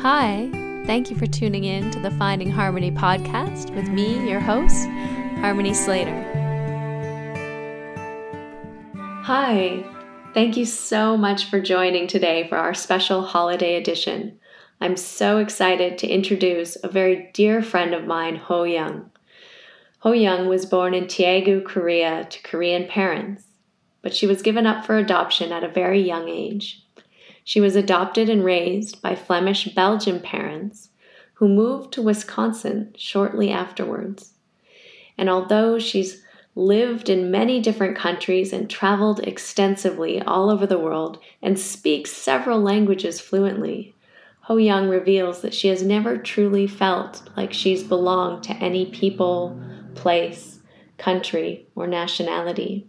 Hi, thank you for tuning in to the Finding Harmony podcast with me, your host, Harmony Slater. Hi, thank you so much for joining today for our special holiday edition. I'm so excited to introduce a very dear friend of mine, Hojung. Ho Young was born in Daegu, Korea, to Korean parents, but she was given up for adoption at a very young age. She was adopted and raised by Flemish Belgian parents who moved to Wisconsin shortly afterwards. And although she's lived in many different countries and traveled extensively all over the world and speaks several languages fluently, Hojung reveals that she has never truly felt like she's belonged to any people, place, country, or nationality.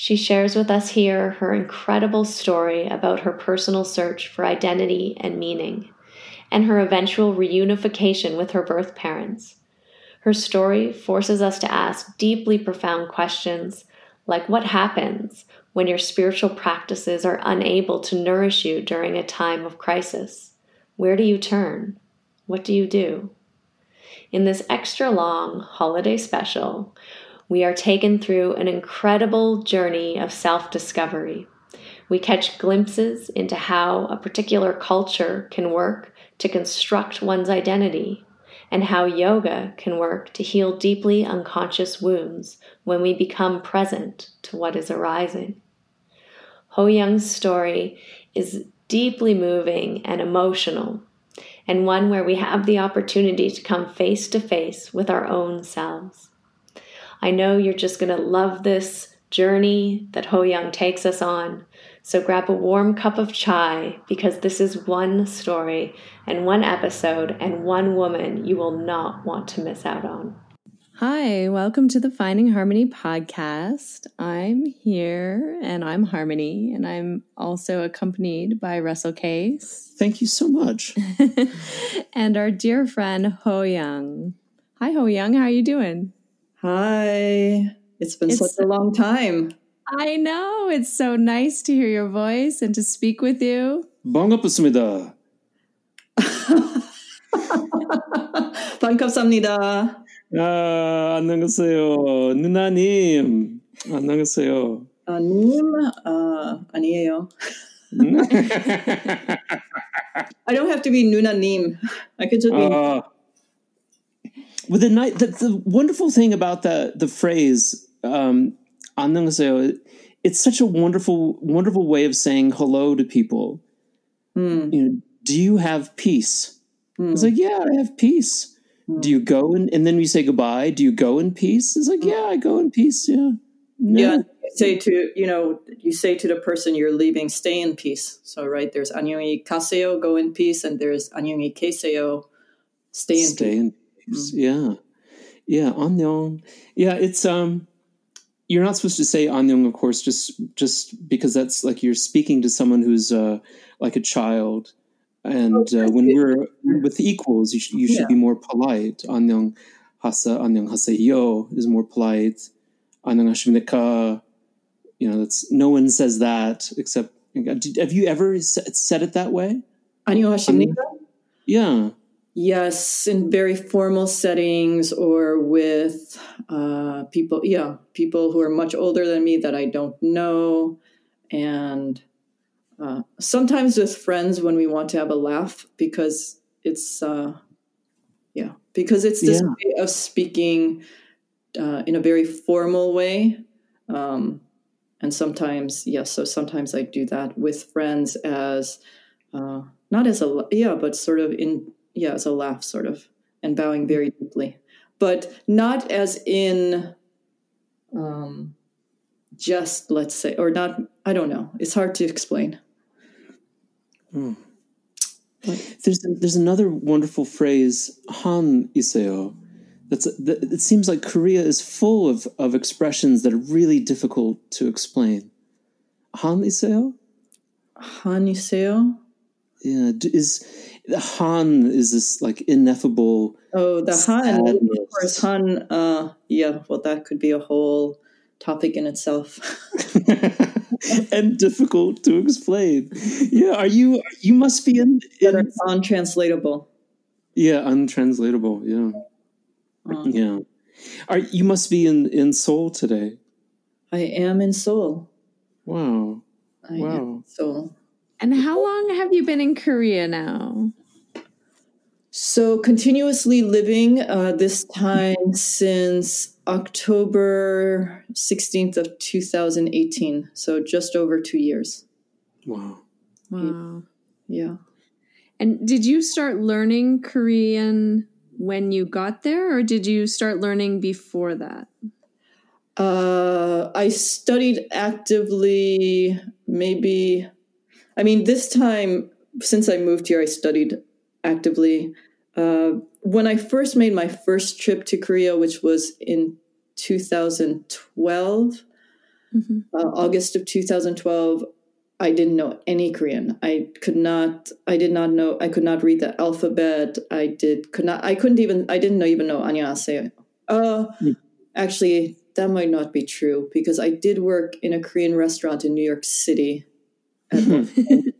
She shares with us here her incredible story about her personal search for identity and meaning, and her eventual reunification with her birth parents. Her story forces us to ask deeply profound questions like what happens when your spiritual practices are unable to nourish you during a time of crisis? Where do you turn? What do you do? In this extra long holiday special, we are taken through an incredible journey of self discovery. We catch glimpses into how a particular culture can work to construct one's identity, and how yoga can work to heal deeply unconscious wounds when we become present to what is arising. Hojung's story is deeply moving and emotional, and one where we have the opportunity to come face to face with our own selves. I know you're just going to love this journey that Hojung takes us on. So grab a warm cup of chai because this is one story and one episode and one woman you will not want to miss out on. Hi, welcome to the Finding Harmony podcast. I'm here and I'm Harmony, and I'm also accompanied by Russell Case. Thank you so much. and our dear friend Hojung. Hi, Hojung. How are you doing? Hi. It's been it's, such a long time. I know. It's so nice to hear your voice and to speak with you. 반갑습니다. 반갑습니다. 아, 안녕하세요. 누나님. 안녕하세요. 아, 님, 아, 아니에요. I don't have to be 누나님. I could just be. Uh, with the night, the, the wonderful thing about the the phrase um, 안녕하세요, it's such a wonderful wonderful way of saying hello to people. Mm. You know, do you have peace? Mm. It's like, yeah, I have peace. Mm. Do you go and and then we say goodbye? Do you go in peace? It's like, hmm. yeah, I go in peace. Yeah. No. Yeah, say to you know, you say to the person you're leaving, stay in peace. So right, there's 안녕히 가세요, go in peace, and there's 안녕히 계세요, stay in stay peace. In Mm. Yeah. Yeah. Annyeong. Yeah. It's, um, you're not supposed to say annyeong, of course, just, just because that's like you're speaking to someone who's, uh, like a child. And uh, when we're with equals, you, sh- you should yeah. be more polite. Annyeong hasa, annyeong haseyo is more polite. Annyeong hashimnika. You know, that's no one says that except. Have you ever said it that way? Annyeong hashimnika. Yeah. Yes, in very formal settings or with uh, people, yeah, people who are much older than me that I don't know. And uh, sometimes with friends when we want to have a laugh because it's, uh, yeah, because it's this yeah. way of speaking uh, in a very formal way. Um, and sometimes, yes, so sometimes I do that with friends as, uh, not as a, yeah, but sort of in, yeah, as a laugh, sort of, and bowing very deeply, but not as in um, just, let's say, or not, I don't know. It's hard to explain. Hmm. There's there's another wonderful phrase, Han Iseo. That's that, it seems like Korea is full of, of expressions that are really difficult to explain. Han Iseo? Han Iseo? Yeah, is the Han is this like ineffable. Oh, the Han, of course, Han. Uh, yeah, well, that could be a whole topic in itself. and difficult to explain. Yeah, are you? You must be in, that in are untranslatable. yeah, untranslatable. Yeah, Um, yeah. Are you must be in in Seoul today? I am in Seoul. Wow, I am wow. in Seoul. And how long have you been in Korea now? So continuously living uh, this time since October 16th of 2018. So just over two years. Wow. Wow. Yeah. And did you start learning Korean when you got there, or did you start learning before that? Uh, I studied actively, maybe. I mean, this time since I moved here, I studied actively. Uh, when I first made my first trip to Korea, which was in 2012, Mhm. uh, August of 2012, I didn't know any Korean. I could not. I did not know. I could not read the alphabet. I did. Could not. I couldn't even. I didn't know, even know 안녕하세요. Uh, Hmm. actually, that might not be true because I did work in a Korean restaurant in New York City, at one point.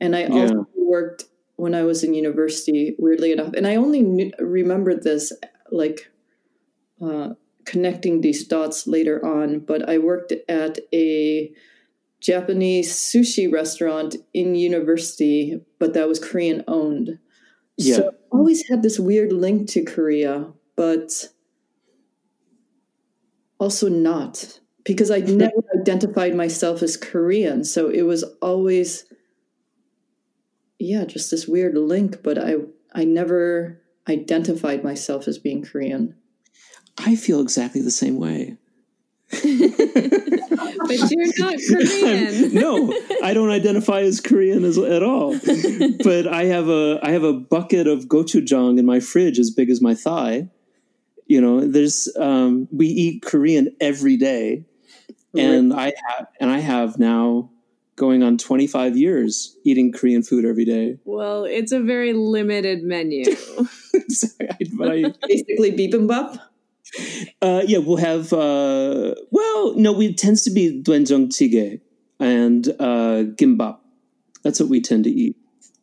and I Yeah. also worked when I was in university. Weirdly enough, and I only knew, remembered this like uh, connecting these dots later on. But I worked at a Japanese sushi restaurant in university, but that was Korean owned. Yeah. So I always had this weird link to Korea, but also not because I never identified myself as Korean. So it was always, yeah, just this weird link, but I, I never identified myself as being Korean. I feel exactly the same way. But you're not Korean. no, I don't identify as Korean as, at all. But I have a I have a bucket of gochujang in my fridge as big as my thigh. You know, there's um, we eat Korean every day, and I have and I have now going on 25 years eating Korean food every day. Well, it's a very limited menu. Sorry, I- but I, Basically, bibimbap. Uh, yeah, we'll have. Uh, well, no, we it tends to be doenjang jjigae and uh, gimbap. That's what we tend to eat.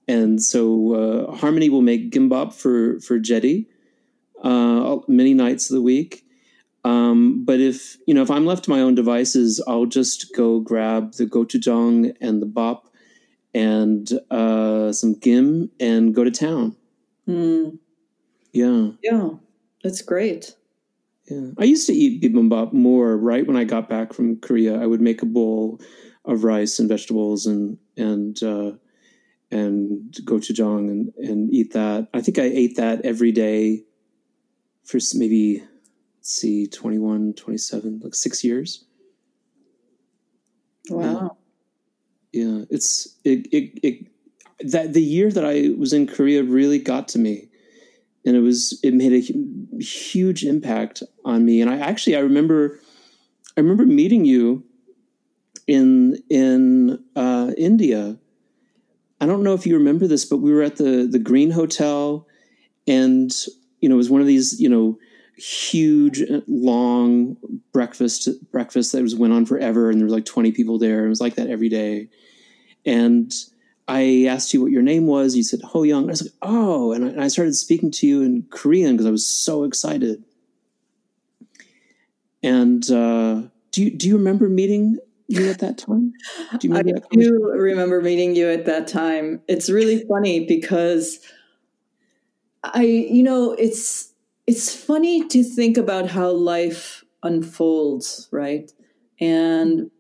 And so uh, Harmony will make gimbap for for Jetty uh, many nights of the week. Um, but if you know, if I'm left to my own devices, I'll just go grab the gochujang and the bop and uh, some gim and go to town. Mm, Yeah. yeah, that's great. Yeah, I used to eat bibimbap more. Right when I got back from Korea, I would make a bowl of rice and vegetables and and uh, and gochujang and and eat that. I think I ate that every day for maybe see 21 27 like 6 years. Wow. Yeah, it's it it, it that the year that I was in Korea really got to me, and it was it made a huge impact on me. And I actually I remember I remember meeting you in in uh, India. I don't know if you remember this, but we were at the the Green Hotel, and you know it was one of these you know huge long breakfast breakfast that was went on forever and there was like 20 people there. It was like that every day. And i asked you what your name was. You said Hojung i was like oh and I, and I started speaking to you in korean because i was so excited. And uh, do you do you remember meeting you at that time? Do you I remember that do remember meeting you at that time. It's really funny because I, you know, it's it's funny to think about how life unfolds, right? And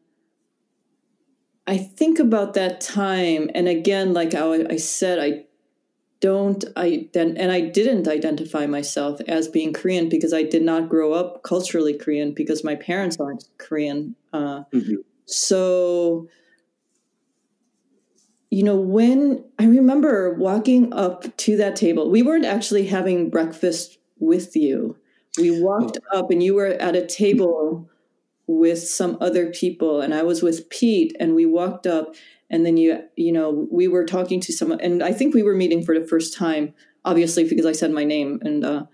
I think about that time, and again, like how I said, I don't I then and I didn't identify myself as being Korean because I did not grow up culturally Korean because my parents aren't Korean. Uh, Mhm. so you know when i remember walking up to that table we weren't actually having breakfast with you. We walked up and you were at a table with some other people and i was with pete and we walked up and then you you know we were talking to someone and i think we were meeting for the first time obviously because i said my name and uh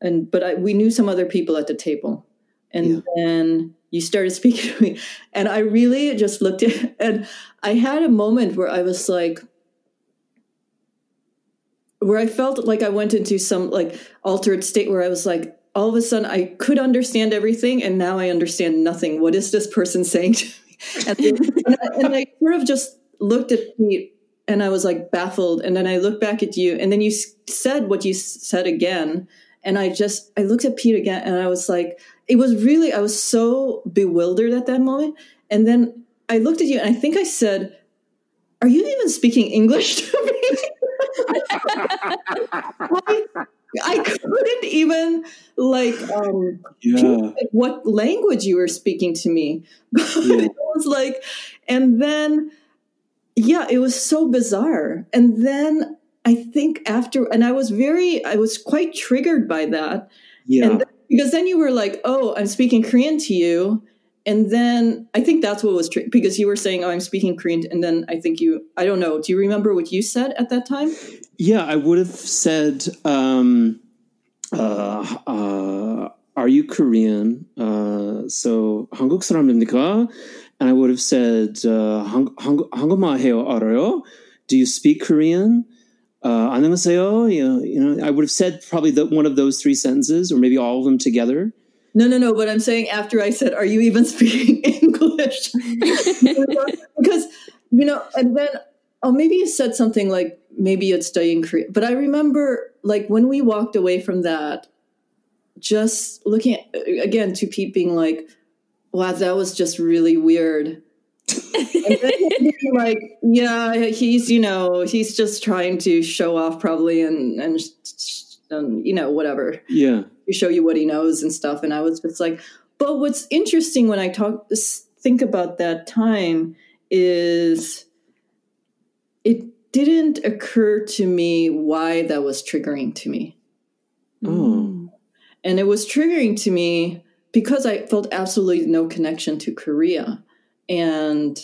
and but I, we knew some other people at the table. And Yeah. then you started speaking to me and i really just looked at and i had a moment where i was like where i felt like i went into some like altered state where i was like all of a sudden i could understand everything and now i understand nothing. What is this person saying to me? And, and, I, and I sort of just looked at pete and i was like baffled. And then i looked back at you and then you said what you said again. And i just i looked at pete again and i was like it was really i was so bewildered at that moment. And then i looked at you and i think i said are you even speaking english to me I, I, couldn't even like um Yeah. what language you were speaking to me Yeah. it was like and then yeah it was so bizarre and then i think after and i was very i was quite triggered by that Yeah. and then, because then you were like, "Oh, I'm speaking Korean to you," and then I think that's what was tr- because you were saying, "Oh, I'm speaking Korean," and then I think you, I don't know, do you remember what you said at that time? Yeah, I would have said, um, uh, uh, "Are you Korean?" Uh, so 한국 사람입니까? And I would have said, uh, 한, 한, 한국말 해요, 알아요? Do you speak Korean? Uh, 안녕하세요. You know, you know, I would have said probably the, one of those three sentences, or maybe all of them together. No, no, no. But I'm saying after I said, "Are you even speaking English?" because you know, and then oh, maybe you said something like maybe you'd studying Korean. But I remember like when we walked away from that, just looking at, again to Pete being like, "Wow, that was just really weird." and then like, yeah, he's you know he's just trying to show off probably and and, and um, you know whatever Yeah. To show you what he knows and stuff. And I was just like, but what's interesting when I talk, think about that time is it didn't occur to me why that was triggering to me. Oh. And it was triggering to me because I felt absolutely no connection to Korea. And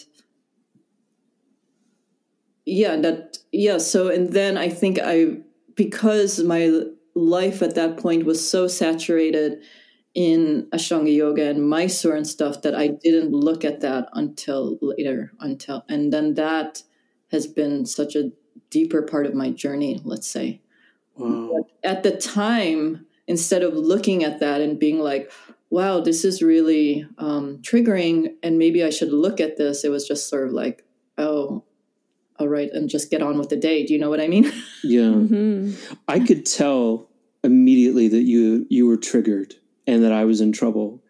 yeah, that, yeah. So, and then I think I, because my life at that point was so saturated in Ashtanga yoga and Mysore and stuff that I didn't look at that until later. Until and then that has been such a deeper part of my journey. Let's say Wow. at the time, instead of looking at that and being like, "Wow, this is really um, triggering," and maybe I should look at this, it was just sort of like, "Oh." All right, and just get on with the day. Do you know what I mean? Yeah. Mhm. I could tell immediately that you you were triggered and that I was in trouble.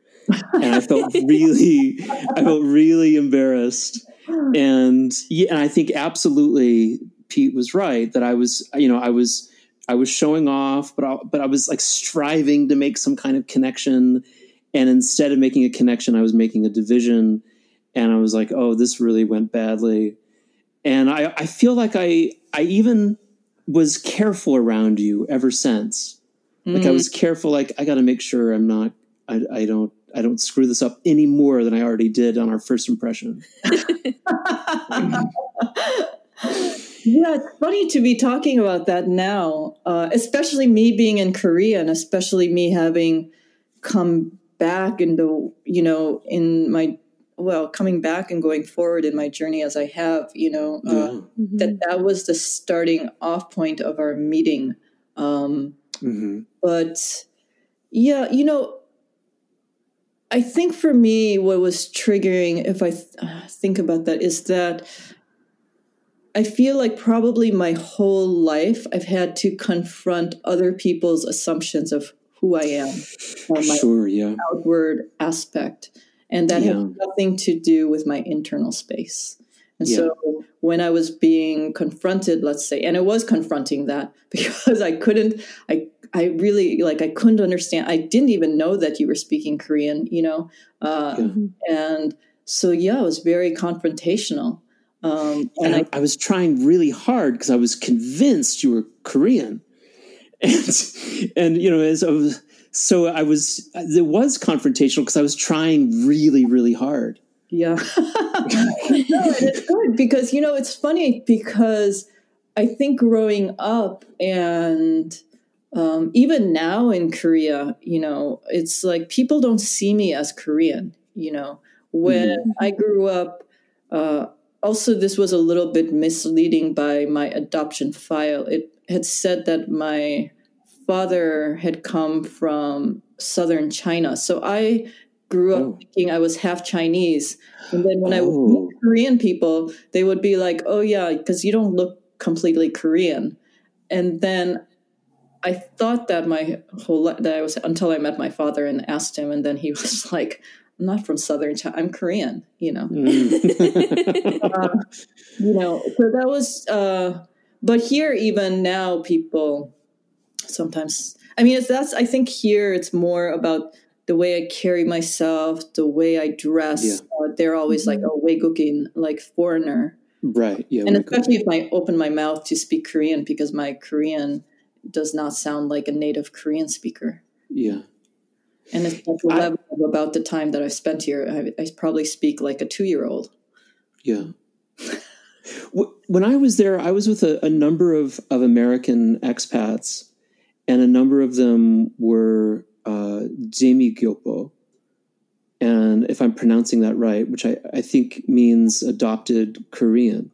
And I felt really I felt really embarrassed. And yeah, and I think absolutely Pete was right that I was you know, I was I was showing off, but I, but I was like striving to make some kind of connection and instead of making a connection, I was making a division and I was like, "Oh, this really went badly." And I I feel like I I even was careful around you ever since. Like I Mm. was careful. Like I got to make sure I'm not. I, I don't. I don't screw this up any more than I already did on our first impression. yeah, it's funny to be talking about that now, uh, especially me being in Korea and especially me having come back into, you know, in my, well, coming back and going forward in my journey as I have, you know, uh, Yeah. Mhm. that that was the starting off point of our meeting. Um, hmm but yeah, you know, I think for me, what was triggering, if I th- uh, think about that, is that I feel like probably my whole life I've had to confront other people's assumptions of who I am, or my Sure. Yeah. outward aspect, and that Yeah. has nothing to do with my internal space. And Yeah. so when I was being confronted, let's say, and it was confronting that because I couldn't, I, I really like, I couldn't understand. I didn't even know that you were speaking Korean, you know, uh, Yeah. And so yeah, it was very confrontational. Um, And and I, I, I was trying really hard because I was convinced you were Korean, and and you know as I was, so I was it was confrontational because I was trying really really hard. Yeah. no, and it's good because, you know, it's funny because I think growing up and um, even now in Korea, you know, it's like people don't see me as Korean. you know when mm-hmm. i grew up uh, also this was a little bit misleading by my adoption file it had said that my father had come from southern china so i grew up oh. thinking i was half chinese and then when oh. i would meet oh. korean people they would be like oh yeah because you don't look completely korean and then I thought that my whole life, that I was until I met my father and asked him, and then he was like, "I'm not from Southern China. I'm Korean." You know, mm. uh, you know. So that was. Uh, but here, even now, people sometimes i mean that's i think here it's more about the way i carry myself the way i dress yeah. uh, they're always like oh way cooking like foreigner. Right yeah and especially if i open my mouth to speak korean because my korean does not sound like a native korean speaker. Yeah. And it's like I, level of about the time that i've spent here I, I probably speak like a two-year-old. Yeah. When i was there i was with a, a number of, of american expats and a number of them were uh, Jemi Gyopo. And if I'm pronouncing that right, which I, I think means adopted Korean.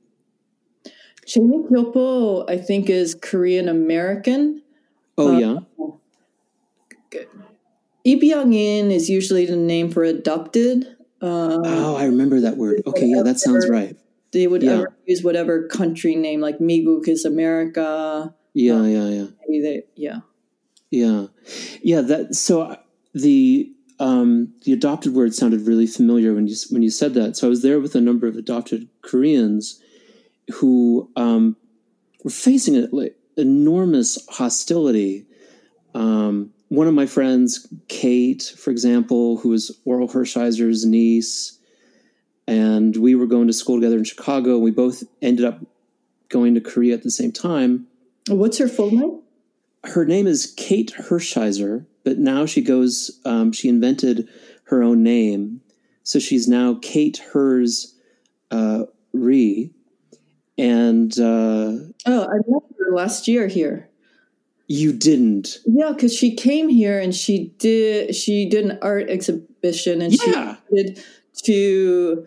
Jamie Kyopo, I think, is Korean American. Oh, uh, yeah. Ibyoungin is usually the name for adopted. Uh, oh, I remember that word. Okay, yeah, that sounds right. They would yeah. use whatever country name, like Miguk is America. Yeah, um, yeah, yeah. Maybe they, yeah. Yeah, yeah. That so uh, the um, the adopted word sounded really familiar when you when you said that. So I was there with a number of adopted Koreans, who um, were facing a, like, enormous hostility. Um, one of my friends, Kate, for example, who was Orel Hershiser's niece, and we were going to school together in Chicago. We both ended up going to Korea at the same time. What's her full name? Her name is Kate Hershiser, but now she goes. Um, she invented her own name, so she's now Kate Hers uh, Rhee and uh, oh, I met her last year here. You didn't? Yeah, because she came here and she did she did an art exhibition and yeah. she did to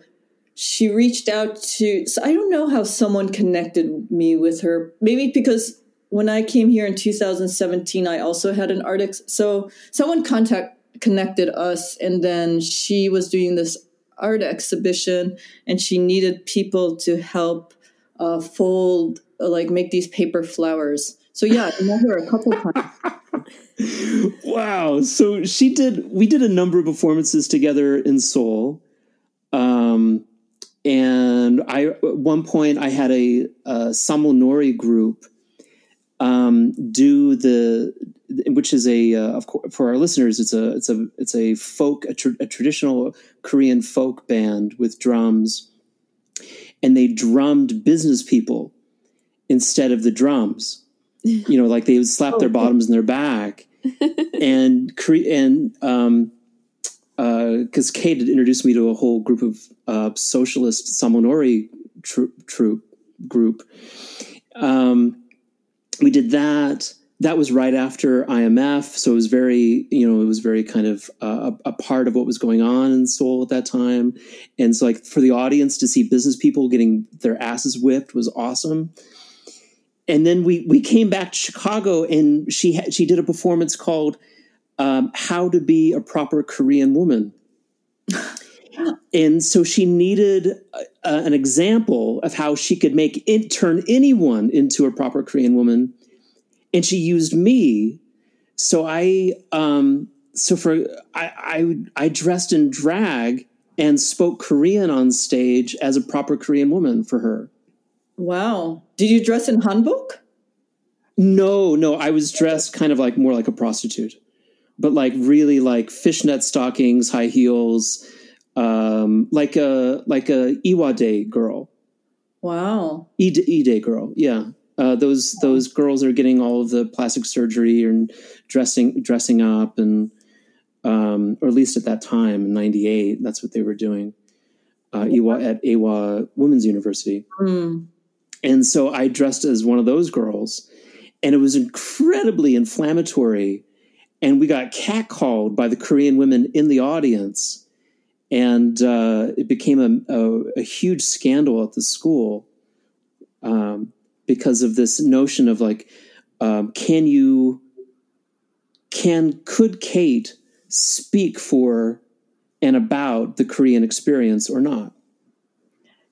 she reached out to so I don't know how someone connected me with her. Maybe because when I came here in 2017, I also had an art ex- so someone contact connected us and then she was doing this art exhibition and she needed people to help uh, fold, uh, like make these paper flowers. So yeah, I met her a couple times. wow. So she did. We did a number of performances together in Seoul. Um, and I at one point I had a, a Samulnori group um, do the which is a uh, of course for our listeners it's a it's a it's a folk a, a traditional Korean folk band with drums and they drummed business people instead of the drums. You know, like they would slap oh, their bottoms in their back, and cre- and um, because uh, Kate had introduced me to a whole group of uh, socialist Samulnori troop, troop group. Um, we did that that was right after IMF, so it was very, you know, it was very kind of uh, a, a, part of what was going on in Seoul at that time, and so like for the audience to see business people getting their asses whipped was awesome. And then we we came back to Chicago, and she she did a performance called um, "How to Be a Proper Korean Woman." And so she needed an example of how she could make it turn anyone into a proper Korean woman and she used me. So I, um, so for I, I, I dressed in drag and spoke Korean on stage as a proper Korean woman for her. Wow! Did you dress in hanbok? No, no. I was dressed kind of like more like a prostitute, but like really like fishnet stockings, high heels, um, like a like a Iwade girl. Wow. Ide girl, yeah. Uh, those those girls are getting all of the plastic surgery and dressing dressing up and um, or at least at that time in '98, that's what they were doing uh, Iwa, at Ewha Women's University. Mm. And so I dressed as one of those girls, and it was incredibly inflammatory. And we got catcalled by the Korean women in the audience. And uh, it became a, a, a, huge scandal at the school um, because of this notion of like, um, can you, can could Kate speak for and about the Korean experience or not?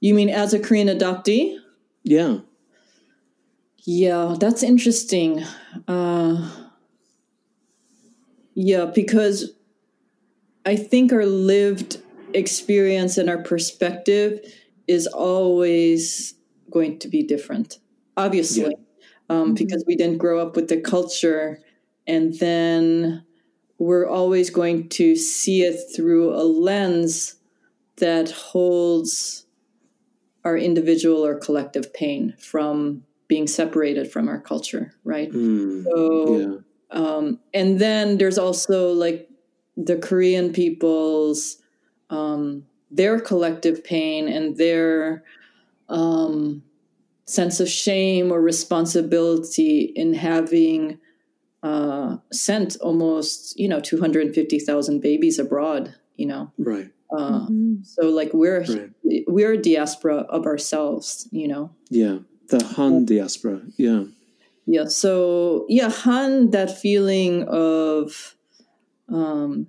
You mean as a Korean adoptee? Yeah. Yeah, that's interesting. Uh, yeah, because I think our lived experience and our perspective is always going to be different, obviously, yeah. um, mm-hmm. because we didn't grow up with the culture. And then we're always going to see it through a lens that holds our individual or collective pain from being separated from our culture, right? Mm, so, yeah. um, and then there's also like the Korean people's um, their collective pain and their um, sense of shame or responsibility in having uh, sent almost you know 250,000 babies abroad. You know, right. Uh, mm-hmm. So like we're right. we're a diaspora of ourselves. You know. Yeah, the Han diaspora. Yeah. Yeah. So yeah, Han. That feeling of um,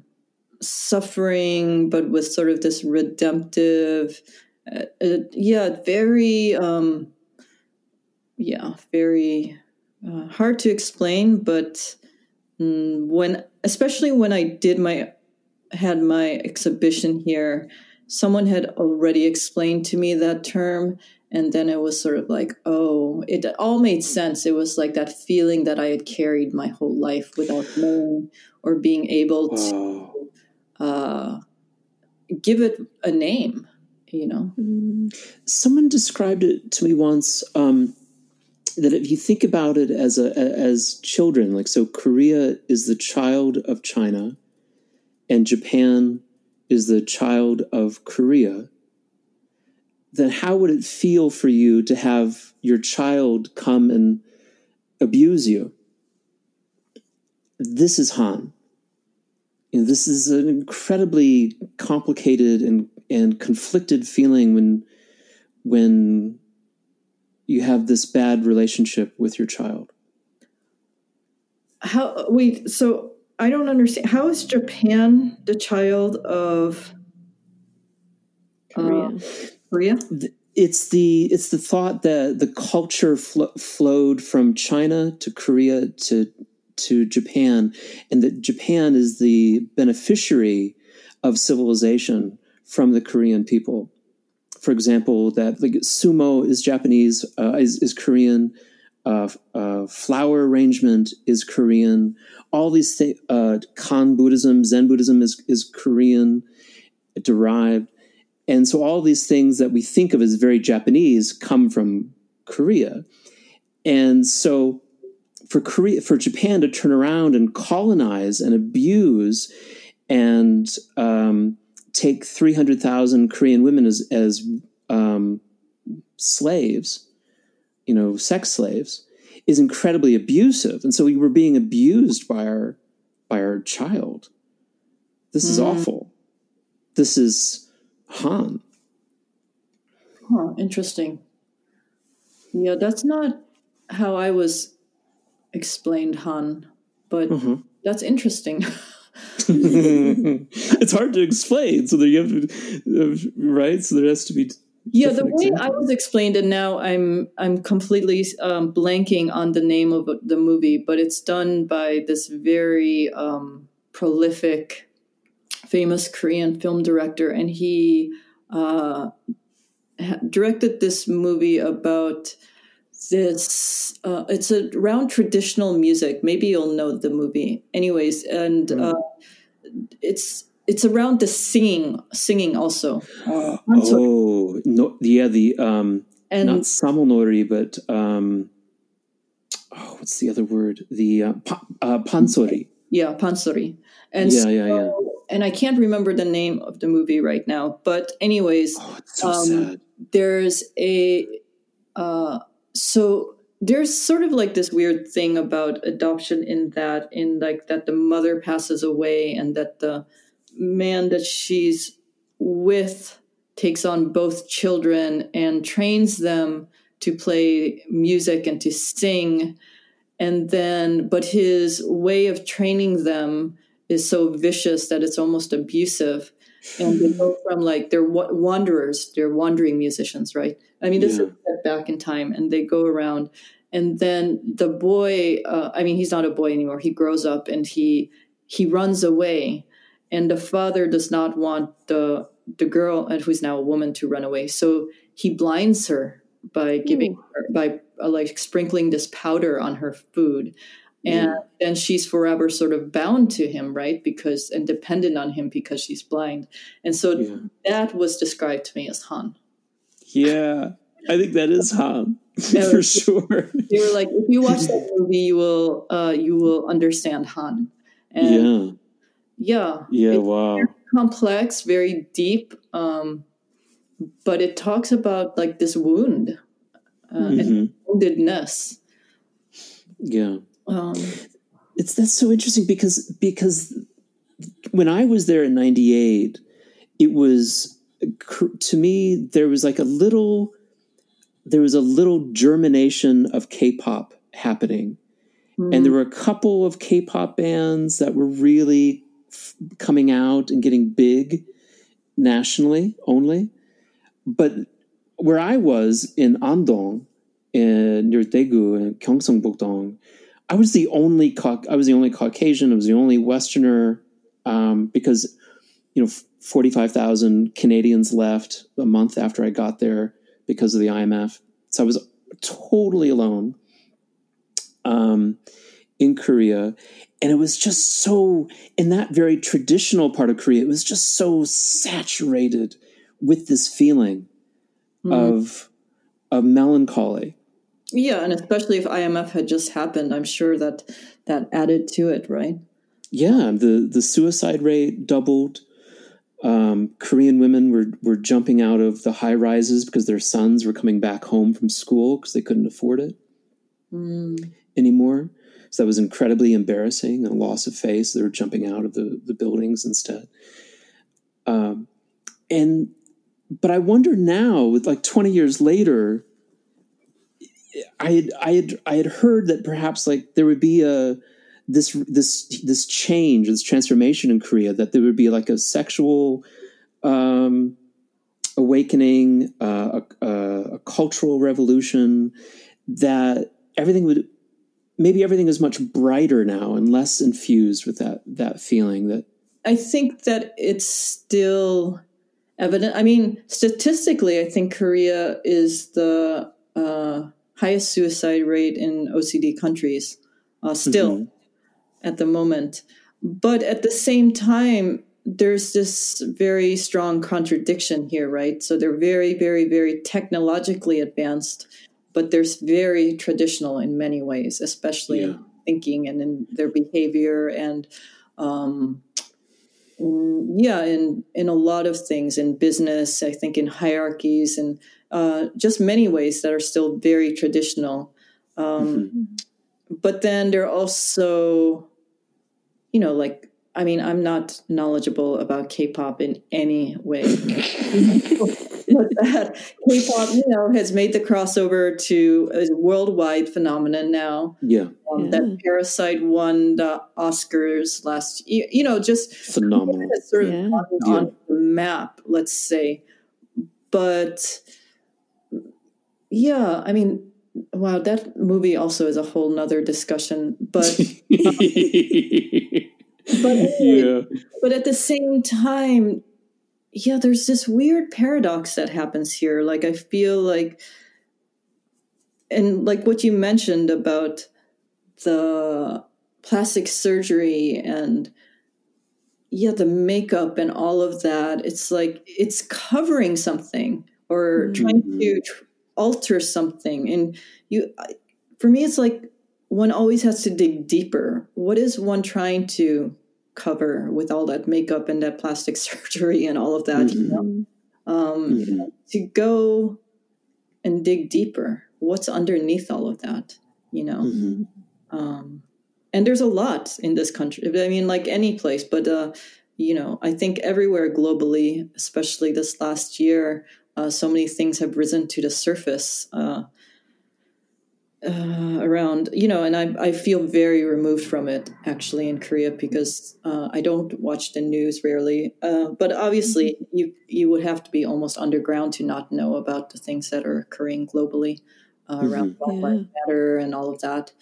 suffering, but with sort of this redemptive, uh, uh, yeah, very, um, yeah, very uh, hard to explain. But mm, when, especially when I did my, had my exhibition here, someone had already explained to me that term. And then it was sort of like, oh, it all made sense. It was like that feeling that I had carried my whole life without knowing or being able to uh, give it a name you know? Someone described it to me once um, that if you think about it as a as children like so korea is the child of china and japan is the child of korea then how would it feel for you to have your child come and abuse you? This is han you know, this is an incredibly complicated and, and conflicted feeling when when you have this bad relationship with your child. How wait, so I don't understand. How is Japan the child of Korea? Uh, Korea? It's the it's the thought that the culture fl- flowed from China to Korea to to Japan, and that Japan is the beneficiary of civilization from the Korean people. For example, that like sumo is Japanese, uh, is, is Korean. Uh, uh, flower arrangement is Korean. All these things, uh, Kan Buddhism, Zen Buddhism is, is Korean derived. And so all these things that we think of as very Japanese come from Korea. And so for Korea, for Japan to turn around and colonize and abuse and um, take 300,000 Korean women as, as um, slaves, you know, sex slaves, is incredibly abusive. And so we were being abused by our by our child. This is mm. awful. This is Han. Huh, interesting. Yeah, that's not how I was explained Han, but mm-hmm. that's interesting. it's hard to explain, so there you have to, right? So there has to be. Yeah, the way examples. I was explained, and now I'm I'm completely um, blanking on the name of the movie, but it's done by this very um, prolific, famous Korean film director, and he uh, directed this movie about this uh, it's around traditional music. Maybe you'll know the movie. Anyways and mm. uh, it's it's around the singing singing also. Uh, oh no yeah the um and, not samulnori but um oh what's the other word? The uh, pa, uh, pansori. Yeah pansori. And yeah, so, yeah, yeah. and i can't remember the name of the movie right now but anyways oh, so um, there's a uh so there's sort of like this weird thing about adoption in that in like that the mother passes away and that the man that she's with takes on both children and trains them to play music and to sing. And then but his way of training them is so vicious that it's almost abusive. And they go from like they're wanderers they're wandering musicians right i mean this yeah. is back in time and they go around and then the boy uh, i mean he's not a boy anymore he grows up and he he runs away and the father does not want the the girl and who's now a woman to run away so he blinds her by giving her, by uh, like sprinkling this powder on her food and yeah. then she's forever sort of bound to him right because and dependent on him because she's blind and so yeah. that was described to me as han yeah i think that is han for sure. they were like if you watch that movie you will uh you will understand han. And yeah. Yeah. Yeah wow. complex very deep um but it talks about like this wound uh, mm-hmm. and woundedness. Yeah, um, it's that's so interesting because because when I was there in '98, it was to me there was like a little there was a little germination of K-pop happening, mm. and there were a couple of K-pop bands that were really f- coming out and getting big nationally only but where I was in Andong, in, near Daegu and Gyeongsangbuk-dong, I was the only I was the only Caucasian. I was the only Westerner um, because you know forty five thousand Canadians left a month after I got there because of the IMF. So I was totally alone um, in Korea, and it was just so in that very traditional part of Korea. It was just so saturated with this feeling mm-hmm. of of melancholy. Yeah, and especially if IMF had just happened, I'm sure that that added to it, right? Yeah, the the suicide rate doubled. Um, Korean women were were jumping out of the high rises because their sons were coming back home from school because they couldn't afford it mm. anymore. So that was incredibly embarrassing a loss of face. They were jumping out of the, the buildings instead. Um, and but I wonder now, with like 20 years later, I had I had I had heard that perhaps like there would be a this this this change, this transformation in Korea, that there would be like a sexual um, awakening, uh, a, a, cultural revolution, that everything would maybe everything is much brighter now and less infused with that that feeling that I think that it's still evident. I mean, statistically, I think Korea is the uh, highest suicide rate in OECD countries uh, still mm-hmm. At the moment. But at the same time, there's this very strong contradiction here, right? So they're very, very, very technologically advanced, but there's very traditional in many ways, especially yeah. thinking and in their behavior and um, yeah in in a lot of things in business i think in hierarchies and uh, just many ways that are still very traditional um, mm-hmm. but then there are also you know like i mean i'm not knowledgeable about k-pop in any way But that K-pop, you know, has made the crossover to a worldwide phenomenon now. Yeah. Um, yeah. That Parasite won the Oscars last year. You know, just phenomenal. Sort of yeah. on, yeah. the map, let's say. But yeah, I mean, wow, that movie also is a whole nother discussion. But um, but yeah. but at the same time, yeah, there's this weird paradox that happens here. Like, I feel like, and like what you mentioned about the plastic surgery and, yeah, the makeup and all of that, it's like it's covering something or mm-hmm. trying to tr- alter something. And you, for me, it's like one always has to dig deeper. What is one trying to cover with all that makeup and that plastic surgery and all of that mm-hmm. you know um, mm-hmm. to go and dig deeper what's underneath all of that you know mm-hmm. um, and there's a lot in this country i mean like any place but uh, you know, I think everywhere globally, especially this last year, uh, so many things have risen to the surface. Uh, uh, around, you know, and I, I feel very removed from it actually in Korea because uh, I don't watch the news rarely. Uh, but obviously, mm-hmm. you you would have to be almost underground to not know about the things that are occurring globally uh, mm-hmm. around Black Lives Matter and all of that.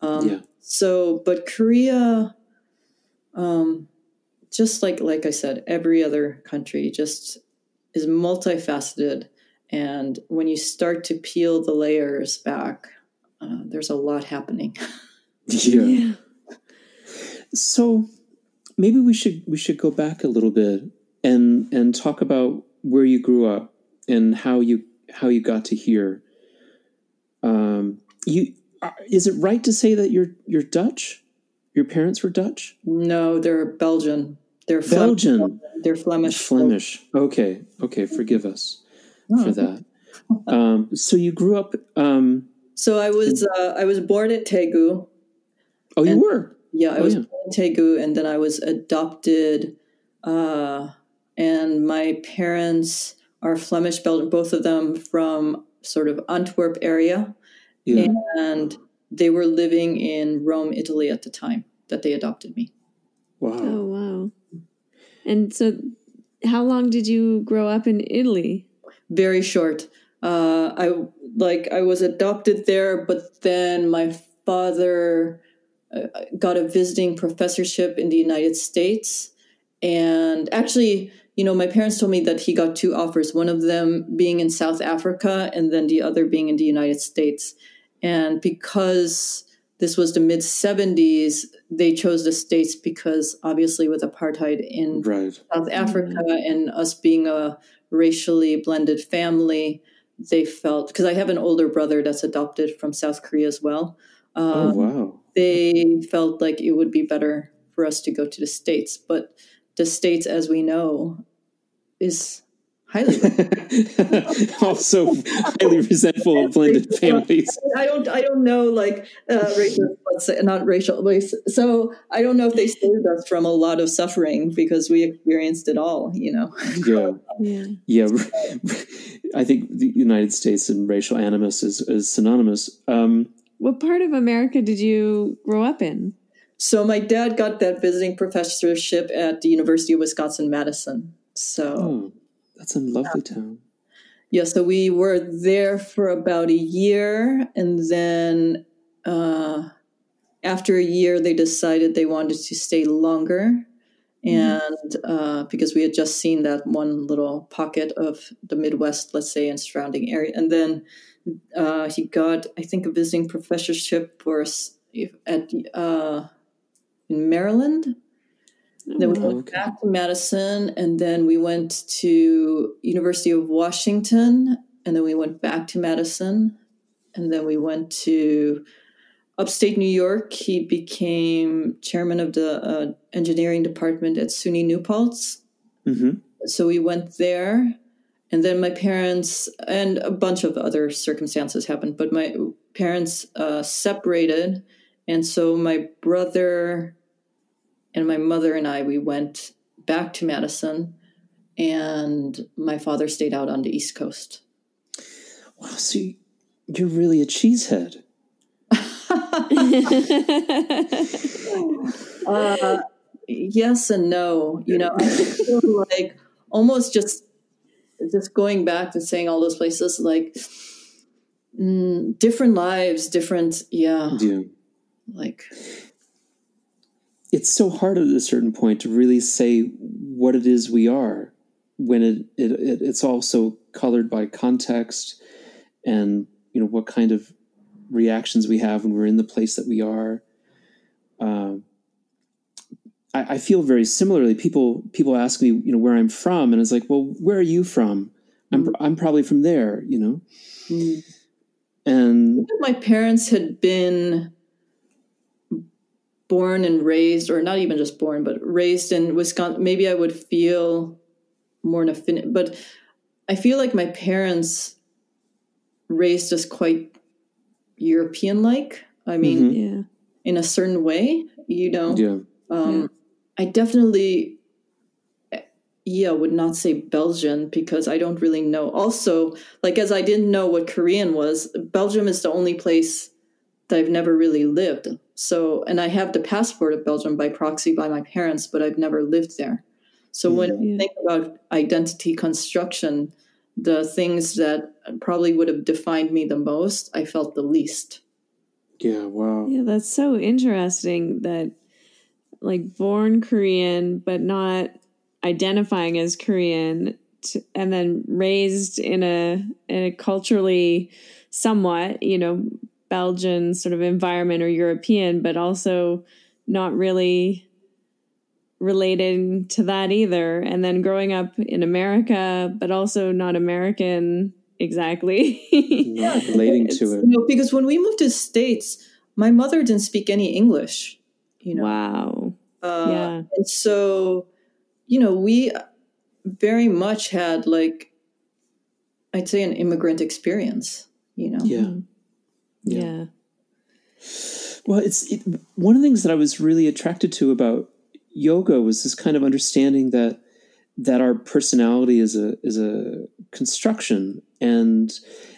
Um, yeah. So, but Korea, um, just like like I said, every other country just is multifaceted, and when you start to peel the layers back uh, there's a lot happening. yeah. yeah. So maybe we should we should go back a little bit and and talk about where you grew up and how you how you got to here. Um, you uh, is it right to say that you're you're Dutch? Your parents were Dutch? No, they're Belgian. They're Belgian. Flemish. They're Flemish. Flemish. Okay. Okay. Forgive us oh. for that. Um, so you grew up um, so I was uh, I was born at Tegu. Oh, you were. Yeah, I oh, was yeah. born in Daegu, and then I was adopted. Uh, and my parents are Flemish Belgian, both of them from sort of Antwerp area, yeah. and they were living in Rome, Italy at the time that they adopted me. Wow! Oh wow! And so, how long did you grow up in Italy? Very short. Uh, I like I was adopted there, but then my father uh, got a visiting professorship in the United States, and actually, you know, my parents told me that he got two offers. One of them being in South Africa, and then the other being in the United States. And because this was the mid 70s, they chose the States because obviously with apartheid in right. South Africa mm-hmm. and us being a racially blended family, they felt because I have an older brother that's adopted from South Korea as well. oh um, wow! They felt like it would be better for us to go to the states, but the states, as we know, is highly also highly resentful of blended families. I don't I don't know like uh, racial let's say not racial race. So I don't know if they saved us from a lot of suffering because we experienced it all. You know. Yeah. Yeah. yeah. I think the United States and racial animus is, is synonymous. Um, what part of America did you grow up in? So my dad got that visiting professorship at the University of Wisconsin Madison. So. Oh that's a lovely town. Yeah, so we were there for about a year, and then uh, after a year, they decided they wanted to stay longer, mm-hmm. and uh, because we had just seen that one little pocket of the Midwest, let's say, and surrounding area, and then uh, he got, I think, a visiting professorship for at uh, in Maryland then we went okay. back to Madison, and then we went to University of Washington, and then we went back to Madison, and then we went to upstate New York. He became chairman of the uh, engineering department at SUNY New Paltz. Mm-hmm. So we went there, and then my parents and a bunch of other circumstances happened, but my parents uh, separated, and so my brother and my mother and I, we went back to Madison, and my father stayed out on the East Coast. Wow, so you're really a cheesehead. uh, yes and no. You know, I feel like almost just just going back and saying all those places, like mm, different lives, different, yeah, yeah. like it's so hard at a certain point to really say what it is we are when it, it, it it's also colored by context and you know what kind of reactions we have when we're in the place that we are. Um, I, I, feel very similarly. People people ask me, you know, where I'm from, and it's like, well, where are you from? I'm mm. I'm probably from there, you know. Mm. And my parents had been born and raised, or not even just born, but raised in Wisconsin, maybe I would feel more an affinity. But I feel like my parents raised us quite European like. I mean, mm-hmm. yeah. in a certain way, you know. Yeah. Um, yeah. I definitely yeah, would not say Belgian because I don't really know. Also, like as I didn't know what Korean was, Belgium is the only place that I've never really lived. So, and I have the passport of Belgium by proxy by my parents, but I've never lived there. So mm-hmm. when Yeah. I think about identity construction, the things that probably would have defined me the most, I felt the least. Yeah, wow. Yeah, that's so interesting that like born Korean but not identifying as Korean t- and then raised in a in a culturally somewhat, you know, Belgian sort of environment or European, but also not really related to that either. And then growing up in America, but also not American exactly. Not relating to it. know, because when we moved to the States, my mother didn't speak any English, you know. wow. Uh, Yeah. And so, you know, we very much had like, I'd say an immigrant experience, you know. Yeah. Yeah. yeah. Well, it's it, one of the things that I was really attracted to about yoga was this kind of understanding that that our personality is a is a construction and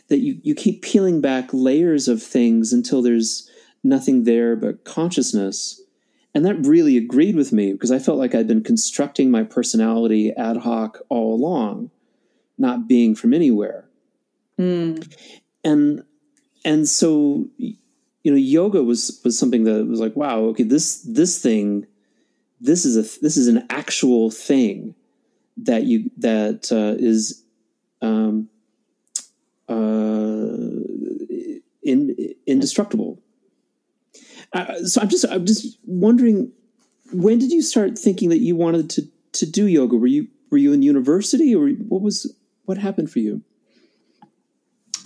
that you you keep peeling back layers of things until there's nothing there but consciousness. And that really agreed with me because I felt like I'd been constructing my personality ad hoc all along, not being from anywhere Mm. and and so you know yoga was was something that was like wow okay this this thing this is a this is an actual thing that you that uh, is um uh in indestructible. Uh, so i'm just i'm just wondering when did you start thinking that you wanted to to do yoga? Were you were you in university or what was what happened for you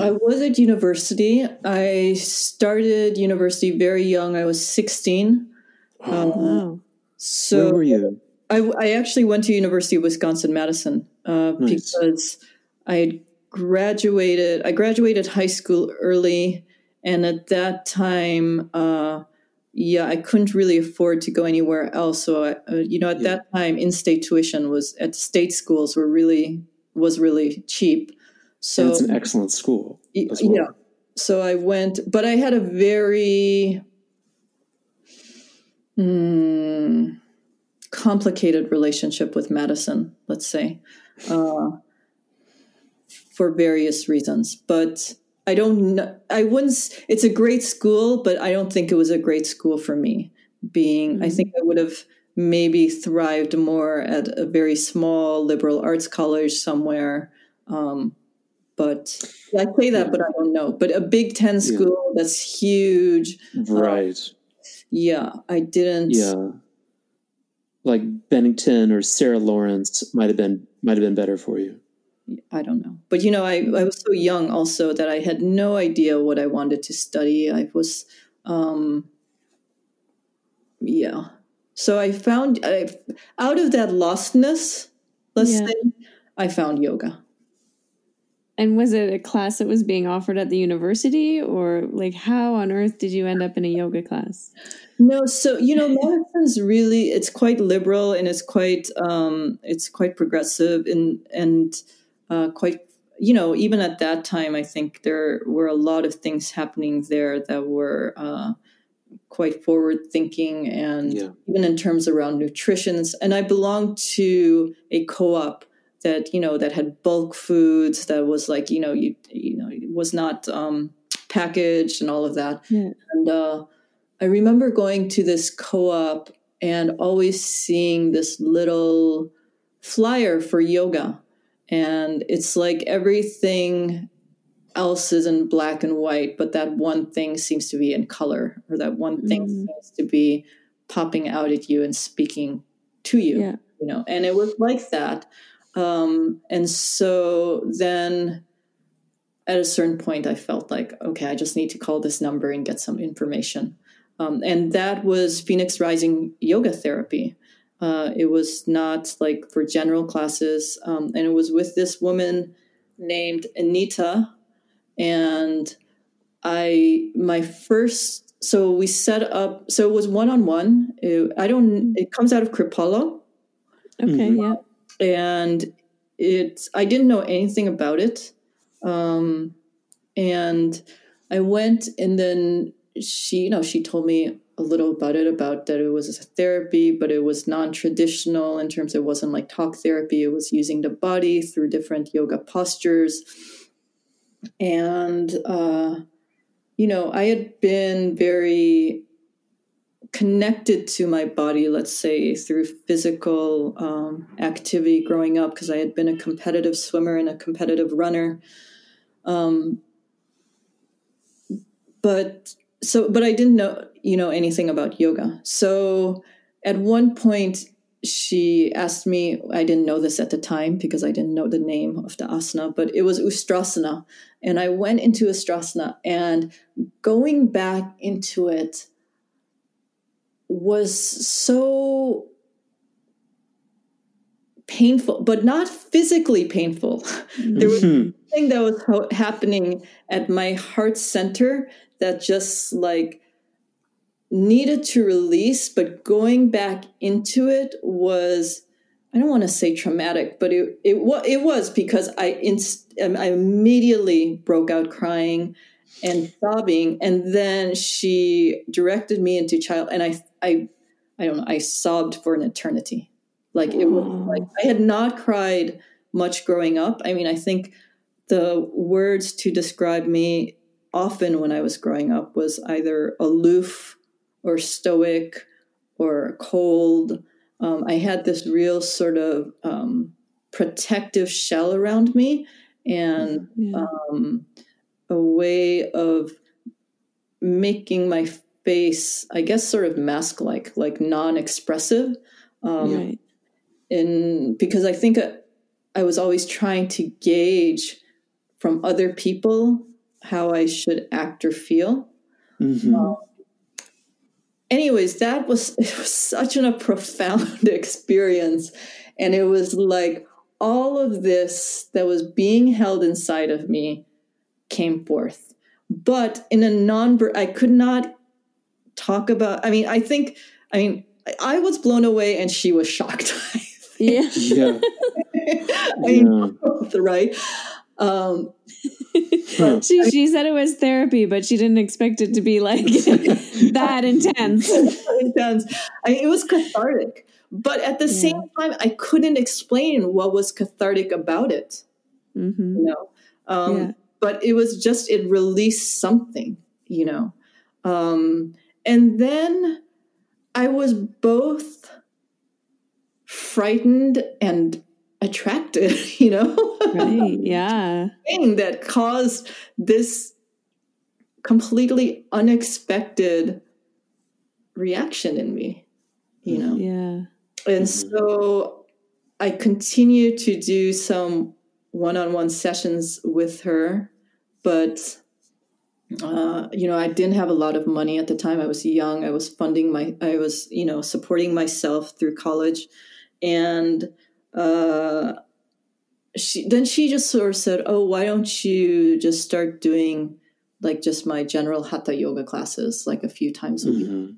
I was at university. I started university very young. I was 16. Um, Wow. so where were you I, I actually went to University of Wisconsin Madison uh, Nice. because I had graduated. I graduated high school early, and at that time, uh, yeah, I couldn't really afford to go anywhere else. So, I, uh, you know, at Yeah. that time, in-state tuition was at state schools were really was really cheap. So and it's an excellent school as well. Yeah. So I went, but I had a very mm, complicated relationship with Madison, let's say, uh, for various reasons. But I don't know, I wouldn't, it's a great school, but I don't think it was a great school for me. Being, I Mhm. think I would have maybe thrived more at a very small liberal arts college somewhere. Um, but I say that, but I don't know. But a Big Ten school that's huge. Right. Yeah, I didn't. yeah. Like Bennington or Sarah Lawrence might have been might have been better for you. I don't know. But you know, I, I was so young also that I had no idea what I wanted to study. I was, um, yeah. So I found I, out of that lostness, let's Yeah. say, I found yoga. And was it a class that was being offered at the university, or like how on earth did you end up in a yoga class? No, so you know, Madison's really it's quite liberal and it's quite um, it's quite progressive and and uh, quite you know even at that time I think there were a lot of things happening there that were uh, quite forward thinking and Yeah. even in terms around nutrition and I belonged to a co-op that you know that had bulk foods that was like you know you you know it was not um, packaged and all of that Yeah. and uh, I remember going to this co-op and always seeing this little flyer for yoga and it's like everything else is in black and white but that one thing seems to be in color or that one thing Mm. seems to be popping out at you and speaking to you Yeah. you know and it was like that um, and so then at a certain point i felt like okay i just need to call this number and get some information. Um, and that was phoenix rising yoga therapy. Uh, it was not like for general classes. Um, and it was with this woman named anita. And i my first so we set up so it was one-on-one. It- i don't it comes out of kripalu Okay, Mhm. yeah. And it I didn't know anything about it. Um, and I went and then she, you know, she told me a little about it, about that it was a therapy, but it was non-traditional in terms it wasn't like talk therapy. It was using the body through different yoga postures. And uh, you know, I had been very connected to my body, let's say through physical um, activity growing up, because I had been a competitive swimmer and a competitive runner. Um, but so, but I didn't know, you know, anything about yoga. So at one point, she asked me, I didn't know this at the time because I didn't know the name of the asana, but it was Ustrasana. And I went into Ustrasana and going back into it was so painful, but not physically painful. there was mm-hmm. something that was happening at my heart center that just like needed to release, but going back into it was. I don't want to say traumatic, but it it, it was because I inst- um, I immediately broke out crying and sobbing, and then she directed me into child, and I I I don't know, I sobbed for an eternity. Like it was like I had not cried much growing up. I mean, I think the words to describe me often when I was growing up was either aloof or stoic or cold. Um, I had this real sort of um, protective shell around me and yeah. um, a way of making my face, I guess, sort of mask like, like non expressive. Um, right. And because I think I was always trying to gauge from other people how I should act or feel. Mm-hmm. Um, anyways, that was, it was such an, a profound experience. And it was like all of this that was being held inside of me came forth. But in a non, I could not talk about. I mean, I think. I mean, I was blown away, and she was shocked. yeah. yeah. I mean, yeah. right. Um, she she said it was therapy, but she didn't expect it to be like that intense. intense. I mean, it was cathartic, but at the yeah. same time, I couldn't explain what was cathartic about it. Mm-hmm. You know, um, yeah. but it was just it released something. You know, um, and then I was both frightened and attracted, you know? Right, yeah. Thing that caused this completely unexpected reaction in me, you know? Yeah. And mm-hmm. so I continued to do some one on one sessions with her, but uh, you know, I didn't have a lot of money at the time. I was young. I was funding my, I was, you know, supporting myself through college. And uh, she, then she just sort of said, Oh, why don't you just start doing like just my general hatha yoga classes like a few times a week? Mm-hmm.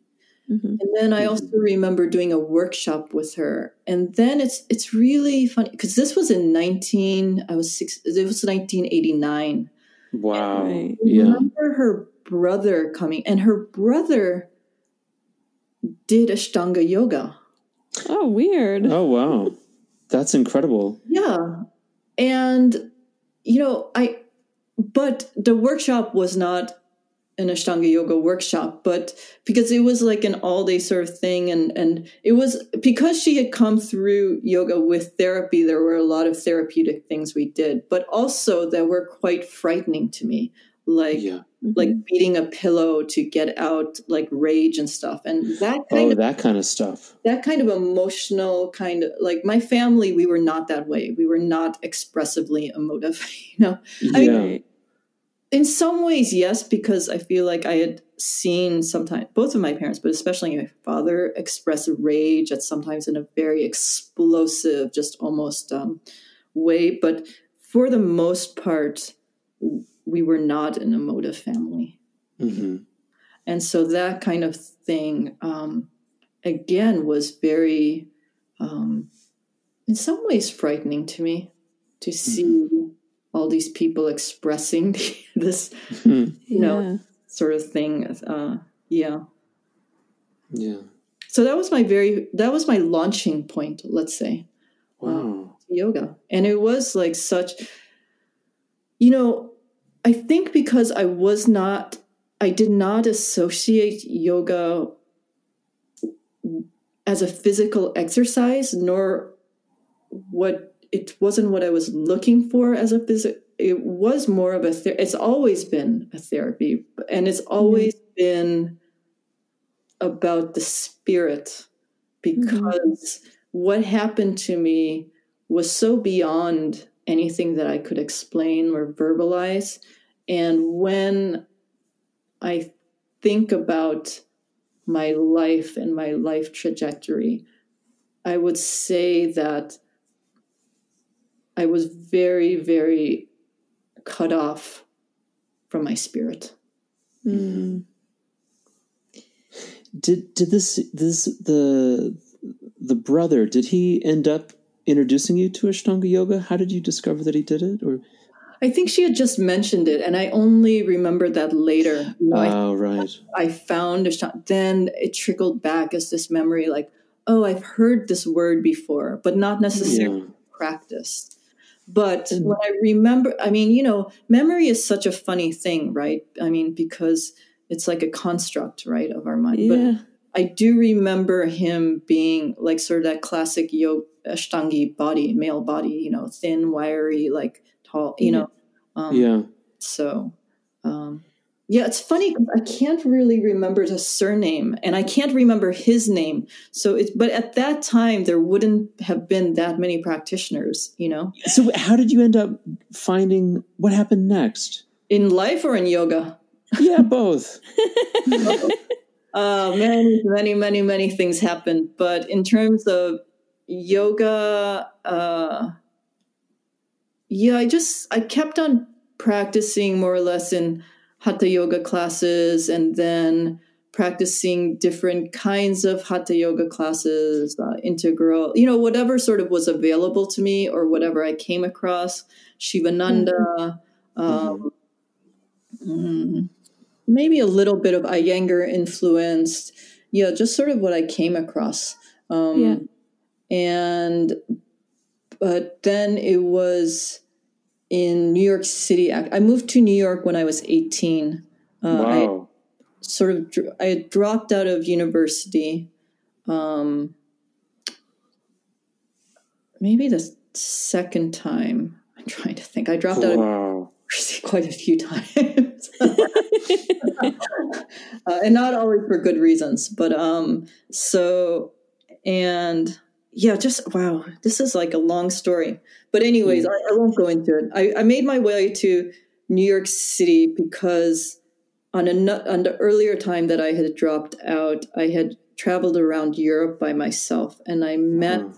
Mm-hmm. And then I mm-hmm. also remember doing a workshop with her. And then it's it's really funny because this was in 19 I was six it was 1989 Wow. Right. Yeah. Remember her brother coming, and her brother did Ashtanga yoga. Oh, weird. Oh, wow. That's incredible. Yeah. And, you know, I, but the workshop was not an Ashtanga yoga workshop, but because it was like an all day sort of thing. And, and it was because she had come through yoga with therapy, there were a lot of therapeutic things we did, but also that were quite frightening to me. Like, yeah. like mm-hmm. beating a pillow to get out like rage and stuff. And that kind oh, of that kind of stuff. That kind of emotional kind of like my family, we were not that way. We were not expressively emotive, you know. I yeah. mean, in some ways, yes, because I feel like I had seen sometimes both of my parents, but especially my father, express rage at sometimes in a very explosive, just almost um, way. But for the most part, we were not an emotive family. Mm-hmm. And so that kind of thing, um, again, was very um, in some ways frightening to me to see all these people expressing this, you know, Yeah. sort of thing. Uh, yeah. Yeah. So that was my very that was my launching point. Let's say Wow. yoga, and it was like such. You know, I think because I was not, I did not associate yoga as a physical exercise, nor what it wasn't what I was looking for as a physical. It was more of a. Ther- it's always been a therapy, and it's mm-hmm. always been about the spirit, mm-hmm. because what happened to me was so beyond anything that I could explain or verbalize. And when I think about my life and my life trajectory, I would say that I was very, very cut off from my spirit. Mm. Did did this this the the brother did he end up introducing you to Ashtanga yoga? How did you discover that he did it? Or I think she had just mentioned it, and I only remembered that later. You know, I oh right. I found a shot. Then it trickled back as this memory, like, oh, I've heard this word before, but not necessarily Yeah. practiced. But And- when I remember, I mean, you know, memory is such a funny thing, right? I mean, because it's like a construct, right, of our mind. But I do remember him being like sort of that classic yo ashtangi body, male body, you know, thin, wiry, like tall, you know. Um, Yeah. so, um, yeah, it's funny. I can't really remember the surname, and I can't remember his name. So it's but at that time there wouldn't have been that many practitioners, you know, So how did you end up finding what happened next? in life or in yoga. Yeah, both. Uh, many, many, many, many things happened. But in terms of yoga, uh, yeah, I just I kept on practicing more or less in hatha yoga classes, and then practicing different kinds of hatha yoga classes, uh, integral, you know, whatever sort of was available to me or whatever I came across. Shivananda. Um, mm, maybe a little bit of Iyengar influenced. Yeah, just sort of what I came across. Um, Yeah. And, but then it was in New York City. I I moved to New York when I was 18. Uh, I wow. sort of, I had dropped out of university. Um, maybe the second time. I'm trying to think. I dropped out of Wow. quite a few times. uh, and not always for good reasons. But um, so, and yeah, just wow, this is like a long story. But, anyways, mm. I, I won't go into it. I, I made my way to New York City because on a on the earlier time that I had dropped out, I had traveled around Europe by myself, and I met Wow.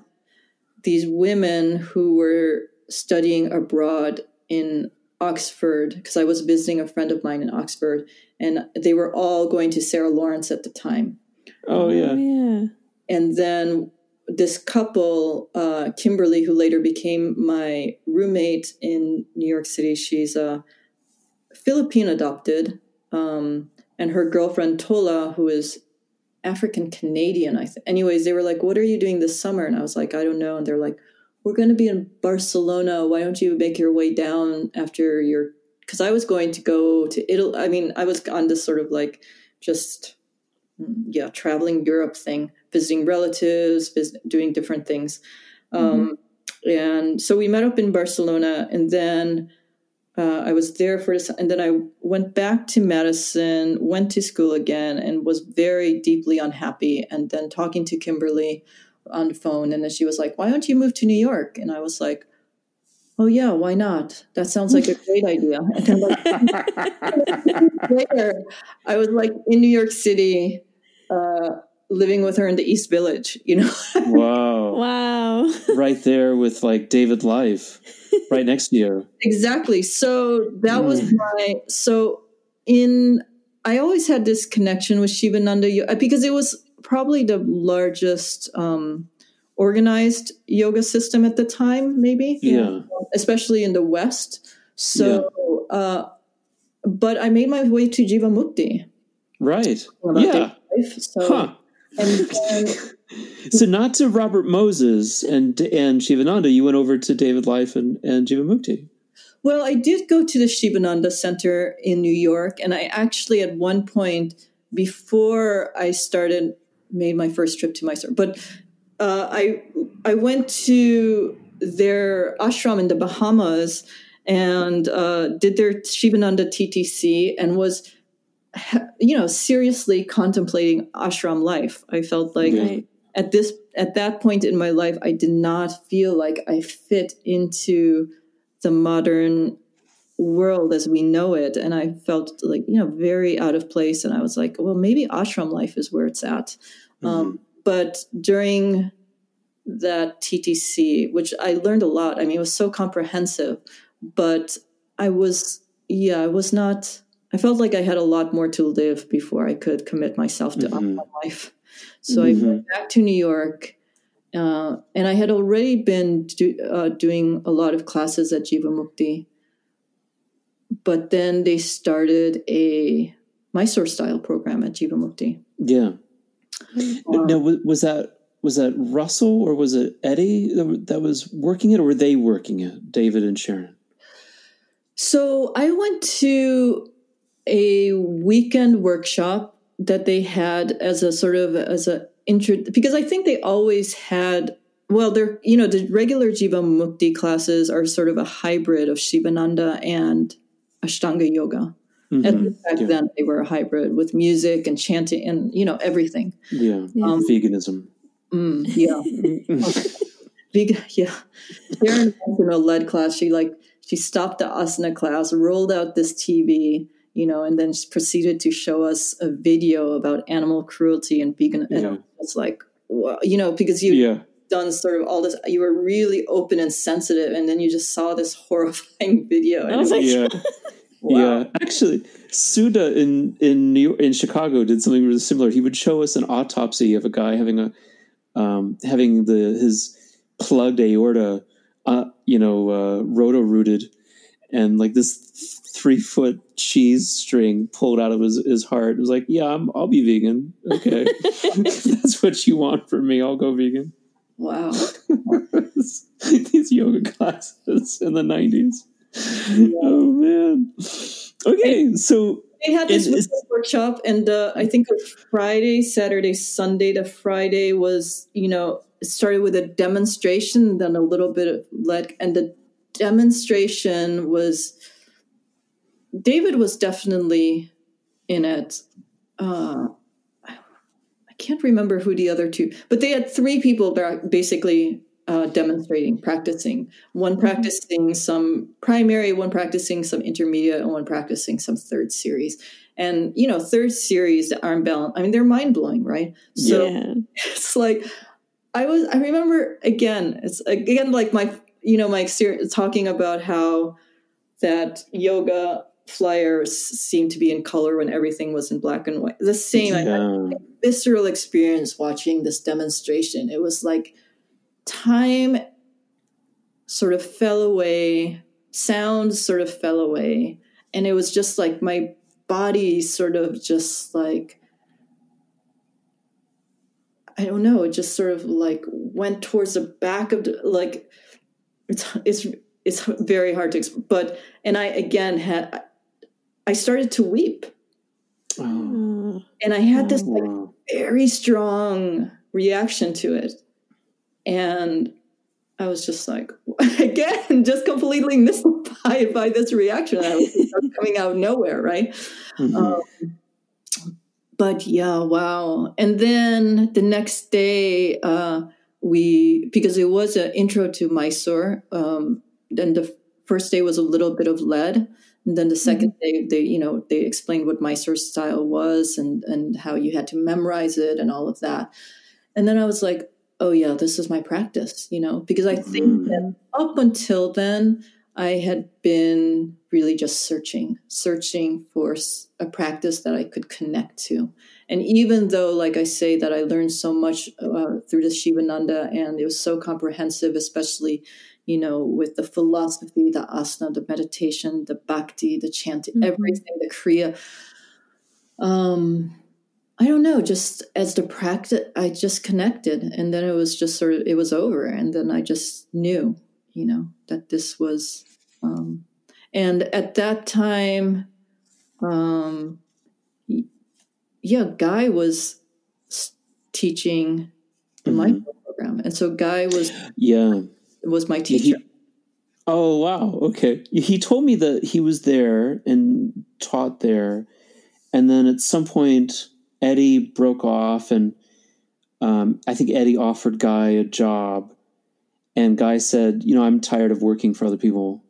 these women who were studying abroad in Oxford because I was visiting a friend of mine in Oxford, and they were all going to Sarah Lawrence at the time. Oh yeah. Oh, yeah. And then this couple, uh, Kimberly, who later became my roommate in New York City, she's a Philippine adopted, um, and her girlfriend Tola, who is African Canadian. I th- anyways, they were like, "What are you doing this summer?" And I was like, "I don't know." And they're like, "We're going to be in Barcelona. Why don't you make your way down after your?" Because I was going to go to Italy. I mean, I was on this sort of like just mm, yeah traveling Europe thing, visiting relatives, visit, doing different things. Um, and so we met up in Barcelona, and then uh, I was there for this, and then I went back to Madison, went to school again, and was very deeply unhappy. And then talking to Kimberly on the phone, and then she was like, "Why don't you move to New York?" And I was like, "Oh yeah, why not? That sounds like a great idea." And then like, later, I was like in New York City, uh, living with her in the East Village. You know, Wow. Wow. right there with like David Life, right next to you. exactly so that was my so in i always had this connection with shivananda Yo- because it was probably the largest um organized yoga system at the time, maybe. Yeah. Especially in the West. So, uh, but I made my way to Jiva Mukti. Right. Yeah. life. So, Huh. And then, So not to Robert Moses and and Shivananda, you went over to David Life and, and Jivamukti. well, I did go to the Shivananda Center in New York, and I actually, at one point, before I started, made my first trip to Mysore. But uh, I I went to their ashram in the Bahamas and uh, did their Shivananda TTC and was, you know, seriously contemplating ashram life. I felt like Yeah. at this at that point in my life, I did not feel like I fit into the modern world as we know it. And i felt like you know very out of place. And i was like well maybe ashram life is where it's at. Um, but during that ttc which i learned a lot i mean it was so comprehensive but i was yeah i was not i felt like i had a lot more to live before i could commit myself to Mhm. ashram life so i went back to new york uh, and I had already been do, uh, doing a lot of classes at Jiva Mukti, but then they started a Mysore style program at Jiva Mukti. Yeah. Um, now was that was that Russell or was it Eddie that was working it, or were they working it? David and Sharon. So I went to a weekend workshop that they had as a sort of as a intro because I think they always had well they're you know the regular Jiva Mukti classes are sort of a hybrid of Shivananda and Ashtanga yoga. At Mhm. least back Yeah. then they were a hybrid with music and chanting and you know everything. Yeah. Um, Veganism. Mm, yeah. Vegan, yeah. Sharon went in a lead class. She like she stopped the asana class, rolled out this TV, you know, and then proceeded to show us a video about animal cruelty and vegan. And it's like, wow, you know, because you've yeah. done sort of all this, you were really open and sensitive, and then you just saw this horrifying video. And I was like, Yeah. Wow. Yeah, actually, Suddha in in New York, in Chicago did something really similar. He would show us an autopsy of a guy having a um, having the his plugged aorta, uh, you know, uh, roto rooted, and like this three foot cheese string pulled out of his, his heart. It was like, yeah, I'm, I'll be vegan. Okay, that's what you want from me. I'll go vegan. wow. These yoga classes in the nineties. Oh man. Okay, so They had this And workshop, and uh, I think a Friday, Saturday, Sunday. The Friday was, you know, started with a demonstration, then a little bit of let, and the demonstration was. David was definitely in it. Uh, I can't remember who the other two, but they had three people ba- basically uh, demonstrating, practicing. One practicing some primary, one practicing some intermediate, and one practicing some third series. And you know, third series, the arm balance. I mean, they're mind blowing, right? So yeah. it's like I was. I remember again. It's again like my you know my experience talking about how that yoga flyers seemed to be in color when everything was in black and white. The same. I had yeah. visceral experience watching this demonstration. It was like time sort of fell away, sound sort of fell away, and it was just like my body sort of just like I don't know, it just sort of like went towards the back of the like it's it's it's very hard to explain. But and I again had I started to weep Oh, Oh. and I had this like very strong reaction to it. And I was just like, again, just completely mystified by this reaction. I was coming out of nowhere, right? Mhm. Um, but yeah, wow. And then the next day, uh, we, because it was an intro to Mysore, um, then the first day was a little bit of lead. And then the 2nd day, they, you know, they explained what Mysore style was and, and how you had to memorize it and all of that. And then I was like, oh yeah, this is my practice, you know, because I think Mhm. that up until then, I had been really just searching, searching for a practice that I could connect to. And even though, like I say, that I learned so much uh, through the Shivananda and it was so comprehensive, especially, you know, with the philosophy, the asana, the meditation, the bhakti, the chanting, mm-hmm. everything, the kriya. Um, I don't know, just as the practice, I just connected. And then it was just sort of, it was over. And then I just knew, you know, that this was, um, and at that time, um, yeah, Guy was teaching the mm-hmm. program. And so Guy was, yeah, was my teacher. He, oh, wow. Okay. He told me that he was there and taught there. And then at some point, Eddie broke off, and um, I think Eddie offered Guy a job, and Guy said, "You know, I'm tired of working for other people,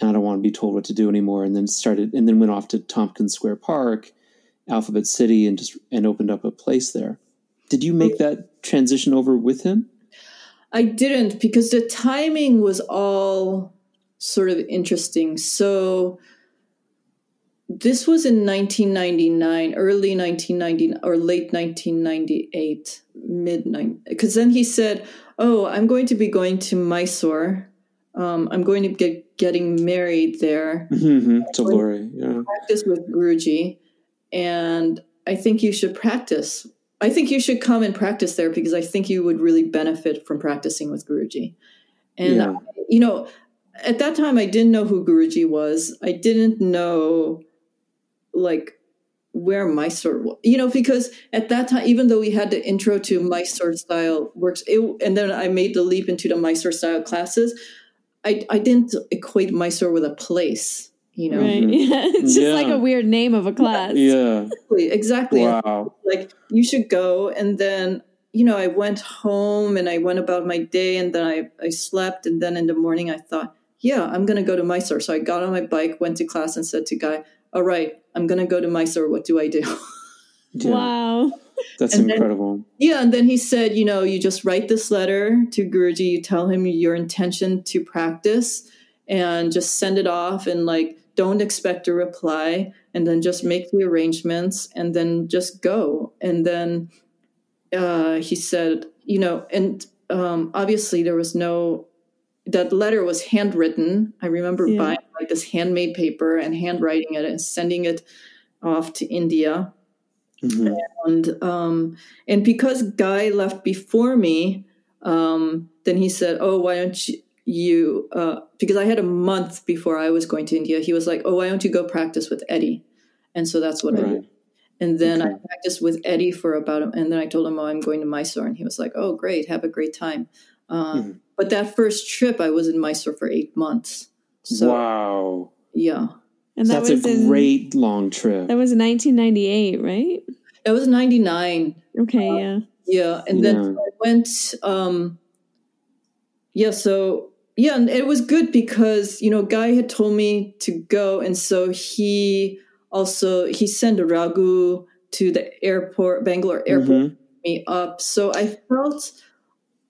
and I don't want to be told what to do anymore." And then started, and then went off to Tompkins Square Park, Alphabet City, and just and opened up a place there. Did you make that transition over with him? I didn't because the timing was all sort of interesting. So this was in 1999 early 1990 or late 1998 mid 9 because then he said oh i'm going to be going to mysore um, i'm going to get getting married there mm-hmm. to lori yeah practice with guruji and i think you should practice i think you should come and practice there because i think you would really benefit from practicing with guruji. And yeah. Uh, you know at that time i didn't know who guruji was. I didn't know like where Mysore, was, you know, because at that time, even though we had the intro to Mysore style works, it, and then I made the leap into the Mysore style classes, I, I didn't equate Mysore with a place, you know. Right. Yeah. Mm-hmm. it's just yeah. like a weird name of a class. Yeah. Exactly. exactly. Wow. Like you should go. And then, you know, I went home and I went about my day and then I, I slept. And then in the morning I thought, yeah, I'm going to go to Mysore. So I got on my bike, went to class and said to Guy, all right, I'm going to go to Mysore. What do I do? yeah. Wow. That's and incredible. Then, yeah. And then he said, you know, you just write this letter to Guruji, you tell him your intention to practice and just send it off and like, don't expect a reply and then just make the arrangements and then just go. And then uh, he said, you know, and um, obviously there was no that letter was handwritten. I remember yeah. buying like this handmade paper and handwriting it and sending it off to India. Mm-hmm. And um, and because Guy left before me, um, then he said, "Oh, why don't you?" You uh, because I had a month before I was going to India. He was like, "Oh, why don't you go practice with Eddie?" And so that's what right. I did. And then okay. I practiced with Eddie for about, and then I told him, "Oh, I'm going to Mysore," and he was like, "Oh, great, have a great time." Uh, mm-hmm. But that first trip, I was in Mysore for eight months. So, wow. Yeah. And that That's was a great in, long trip. That was 1998, right? It was 99. Okay, uh, yeah. Yeah. And yeah. then I went, um, yeah, so yeah, and it was good because, you know, Guy had told me to go. And so he also, he sent a Raghu to the airport, Bangalore airport, mm-hmm. me up. So I felt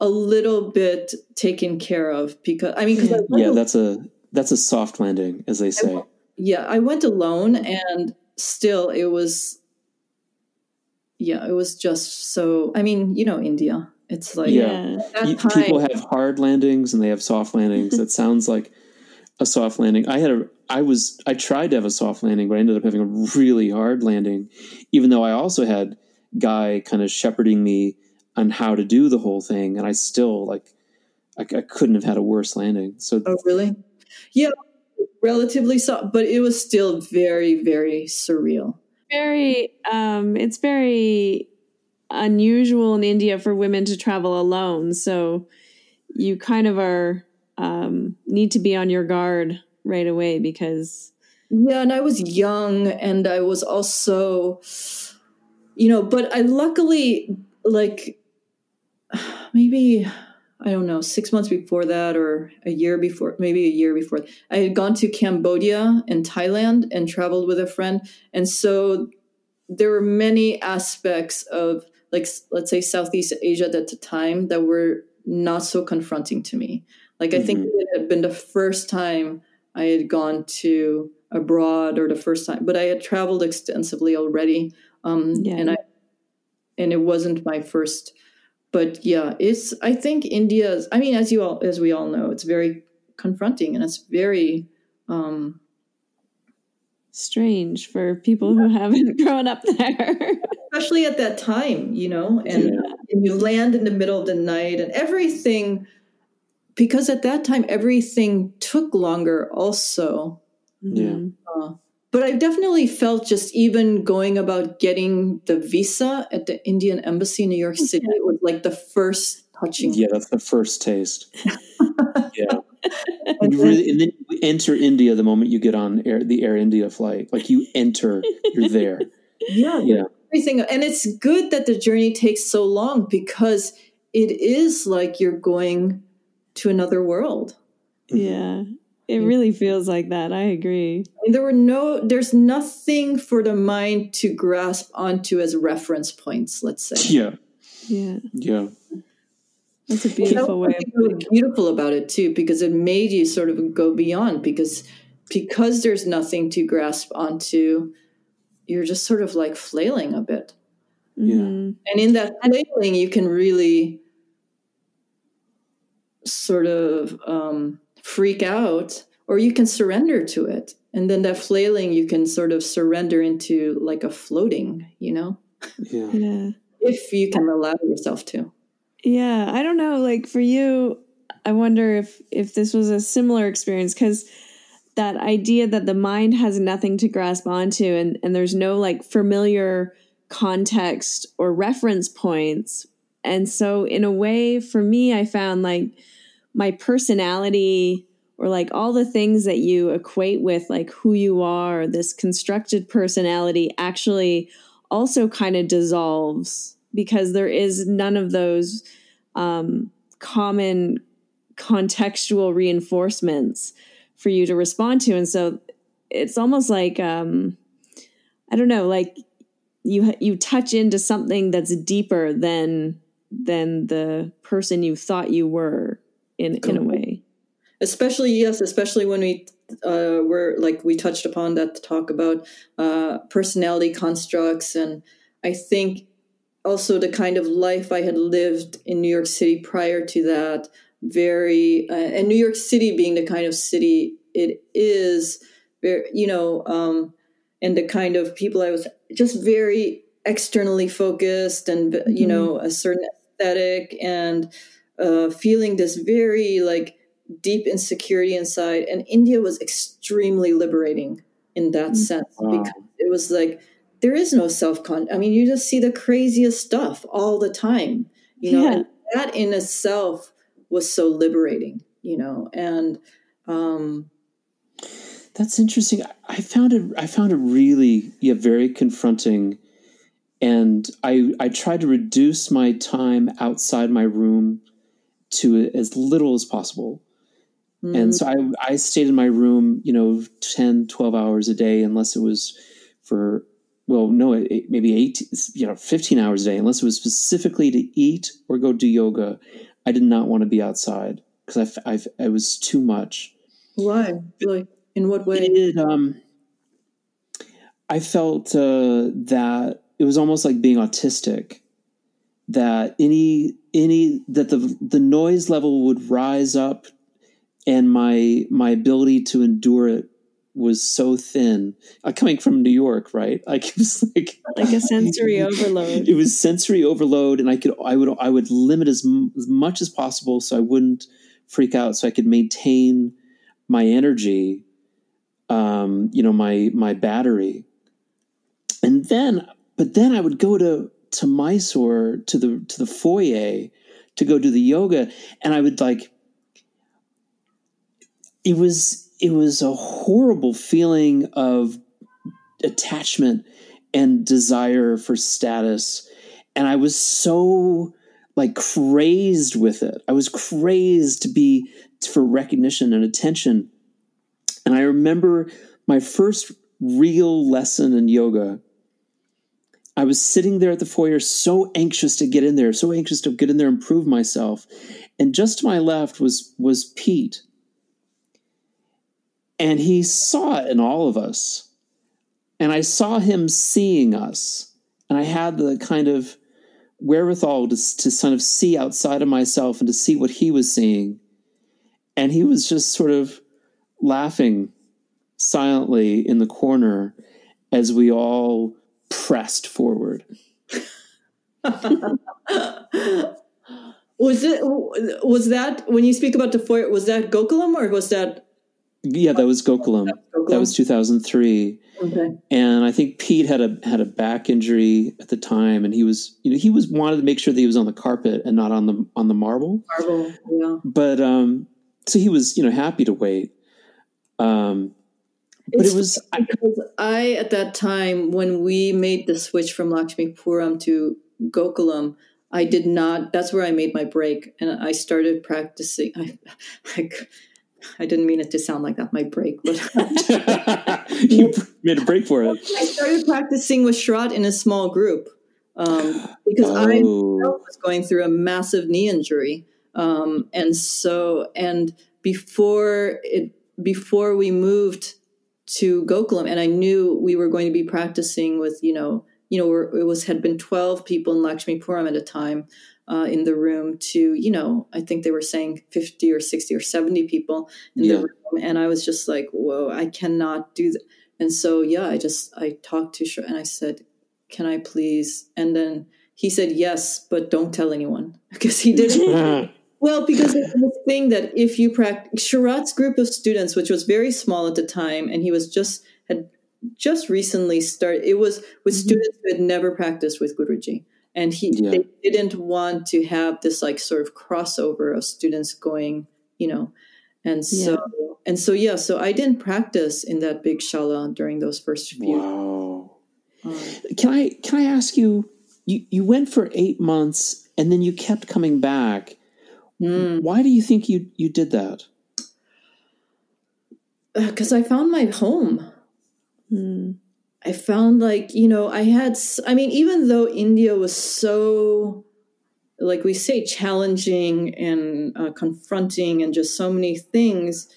a little bit taken care of because I mean, yeah, that's a that's a soft landing, as they say. I, yeah, I went alone, and still, it was. Yeah, it was just so. I mean, you know, India. It's like yeah, you, people have hard landings and they have soft landings. that sounds like a soft landing. I had a. I was. I tried to have a soft landing, but I ended up having a really hard landing, even though I also had guy kind of shepherding me on how to do the whole thing, and I still like I, I couldn't have had a worse landing. So oh really? Yeah, relatively soft, but it was still very very surreal. Very, um, it's very unusual in India for women to travel alone. So you kind of are um, need to be on your guard right away because yeah, and I was young, and I was also, you know, but I luckily like maybe I don't know, six months before that or a year before, maybe a year before, I had gone to Cambodia and Thailand and traveled with a friend. And so there were many aspects of, like, let's say Southeast Asia at the time that were not so confronting to me. Like I think Mhm. it had been the first time I had gone to abroad or the first time, but I had traveled extensively already. Um, Yeah. and I, and it wasn't my first, but yeah, it's, I think India's, I mean, as you all, as we all know, it's very confronting and it's very, um, Strange for people who haven't grown up there. especially at that time, you know, and, Yeah. and you land in the middle of the night and everything, because at that time, everything took longer also. Yeah. Mhm. Uh, but I definitely felt just even going about getting the visa at the Indian embassy in New York City was like the first touching. Yeah, that's the first taste. yeah. And And, then- really, and then you enter India the moment you get on air, the Air India flight. Like you enter, you're there. yeah, Yeah. everything. And it's good that the journey takes so long because it is like you're going to another world. Mm-hmm. Yeah. It mm-hmm. really feels like that. I agree. And there were no, there's nothing for the mind to grasp onto as reference points, let's say. Yeah. Yeah. Yeah. That's a And that beautiful way of really beautiful about it too, because it made you sort of go beyond because because there's nothing to grasp onto, you're just sort of like flailing a bit. Yeah. Mhm. And in that flailing, you can really sort of um, freak out, or you can surrender to it. And then that flailing, you can sort of surrender into like a floating, you know, Yeah. Yeah. if you can allow yourself to. Yeah, I don't know. Like for you, I wonder if if this was a similar experience because that idea that the mind has nothing to grasp onto and and there's no like familiar context or reference points. And so in a way for me I found like my personality or like all the things that you equate with like who you are, this constructed personality actually also kind of dissolves because there is none of those um, common contextual reinforcements for you to respond to. And so it's almost like um, i don't know like you you touch into something that's deeper than than the person you thought you were in in a way. Especially yes especially when we uh, were like we touched upon that to talk about uh, personality constructs. And i think also the kind of life i had lived in new york city prior to that very uh, and new york city being the kind of city it is very you know um, and the kind of people i was just very externally focused and you know a certain aesthetic and uh, feeling this very like deep insecurity inside. And India was extremely liberating in that sense Wow. because it was like there is no self con. I mean, you just see the craziest stuff all the time, you know. Yeah. And that in itself was so liberating, you know. And um, That's interesting. I- found it. I found it really, yeah, very confronting. And I, I tried to reduce my time outside my room to as little as possible. And so I, I stayed in my room, you know, 10, 12 hours a day, unless it was for, well, no, it, maybe eight, you know, 15 hours a day, unless it was specifically to eat or go do yoga. I did not want to be outside because I, I, was too much. why? Like, in what way? It, um, I felt uh, that it was almost like being autistic. That any any that the the noise level would rise up, and my my ability to endure it was so thin. Uh, coming from New York, right? Like it was like like a sensory overload it was sensory overload and i could i would i would limit as, m- as much as possible so i wouldn't freak out so i could maintain my energy um you know my my battery and then but then i would go to to mysore to the to the foyer to go do the yoga and i would like it was it was a horrible feeling of attachment and desire for status. And i was so like crazed with it. I was crazed to be for recognition and attention. And i remember my first real lesson in yoga. I was sitting there at the foyer so anxious to get in there so anxious to get in there and prove myself. And just to my left was was Pete. And he saw it in all of us. And I saw him seeing us. And I had the kind of wherewithal to, to kind of see outside of myself and to see what he was seeing. And he was just sort of laughing silently in the corner as we all pressed forward. was it was that when you speak about the foyer was that Gokulam or was that yeah that was Gokulam, Gokulam? that was 2003 okay. and I think Pete had a had a back injury at the time and he was you know he was wanted to make sure that he was on the carpet and not on the on the marble marble yeah but um so he was you know happy to wait um but it's it was because I at that time when we made the switch from Lakshmi Puram to Gokulam, I did not. That's where I made my break, and I started practicing. I, like, I didn't mean it to sound like that. My break, but you made a break for it. I started practicing with Sharath in a small group um, because oh. I was going through a massive knee injury, um, and so and before it before we moved to Gokulam, and I knew we were going to be practicing with you know you know it was had been twelve people in Lakshmi Puram at a time uh, in the room to you know I think they were saying fifty or sixty or seventy people in yeah. the room, and I was just like whoa I cannot do that, and so yeah I just I talked to Sh- and I said can I please and then he said yes but don't tell anyone because he didn't Well, because the thing that if you practice Sharath's group of students, which was very small at the time, and he was just had just recently started. It was with mm-hmm. students who had never practiced with Guruji, and he yeah. they didn't want to have this like sort of crossover of students going, you know, and so yeah. and so yeah. So I didn't practice in that big shala during those first few. Wow. Um, can I can I ask you? You you went for eight months, and then you kept coming back Mm. Why do you think you you did that? Because uh, I found my home. Mm. I found like you know I had I mean even though India was so like we say challenging and uh, confronting and just so many things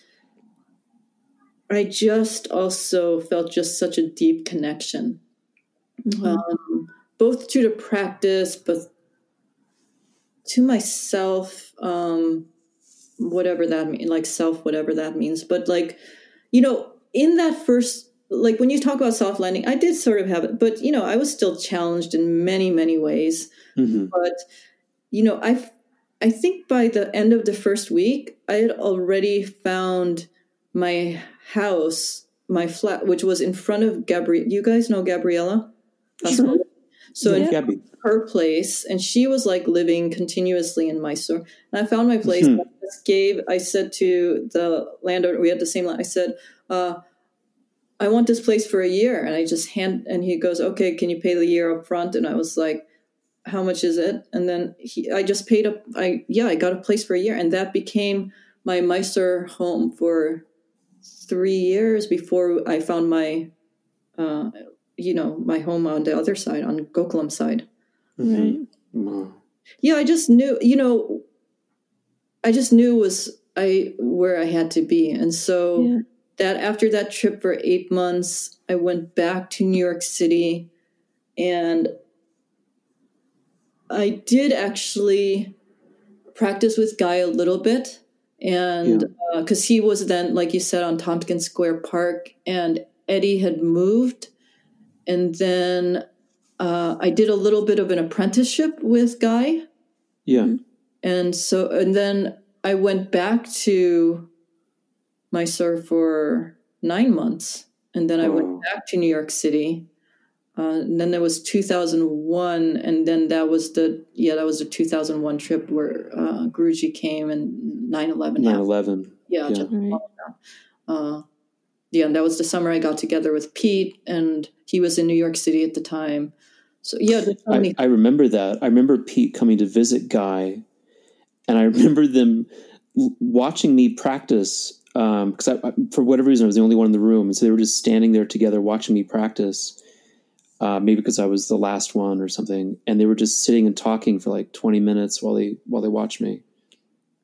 I just also felt just such a deep connection mm-hmm. um, both to the practice but to myself um whatever that means like self whatever that means but like you know in that first like when you talk about soft landing i did sort of have it but you know i was still challenged in many many ways mm-hmm. but you know i i think by the end of the first week i had already found my house my flat which was in front of gabrielle you guys know gabriella sure. so yeah. in, her place and she was like living continuously in Mysore. And I found my place. Mm-hmm. I just gave, I said to the landowner, we had the same land, I said, uh, I want this place for a year. And I just hand, and he goes, okay, can you pay the year up front? And I was like, how much is it? And then he, I just paid up. I, yeah, I got a place for a year and that became my Mysore home for three years before I found my, uh, you know, my home on the other side, on Gokulam side. Mm-hmm. Right. Yeah, I just knew, you know, I just knew was I where I had to be. And so yeah. That after that trip for 8 months, I went back to New York City and I did actually practice with Guy a little bit and because yeah. uh, he was then like you said on tompkins square park and eddie had moved and then uh, I did a little bit of an apprenticeship with Guy. Yeah. And so, and then I went back to Mysore for nine months. And then I oh. went back to New York City. Uh, and then there was 2001. And then that was the, yeah, that was the 2001 trip where uh, Guruji came and 9 11. 9 11. Yeah. yeah. Just, uh, yeah, and that was the summer I got together with Pete, and he was in New York City at the time. So yeah, I, I, remember that. I remember Pete coming to visit Guy, and I remember them watching me practice because um, for whatever reason I was the only one in the room, and so they were just standing there together watching me practice. Uh, maybe because I was the last one or something, and they were just sitting and talking for like twenty minutes while they while they watched me.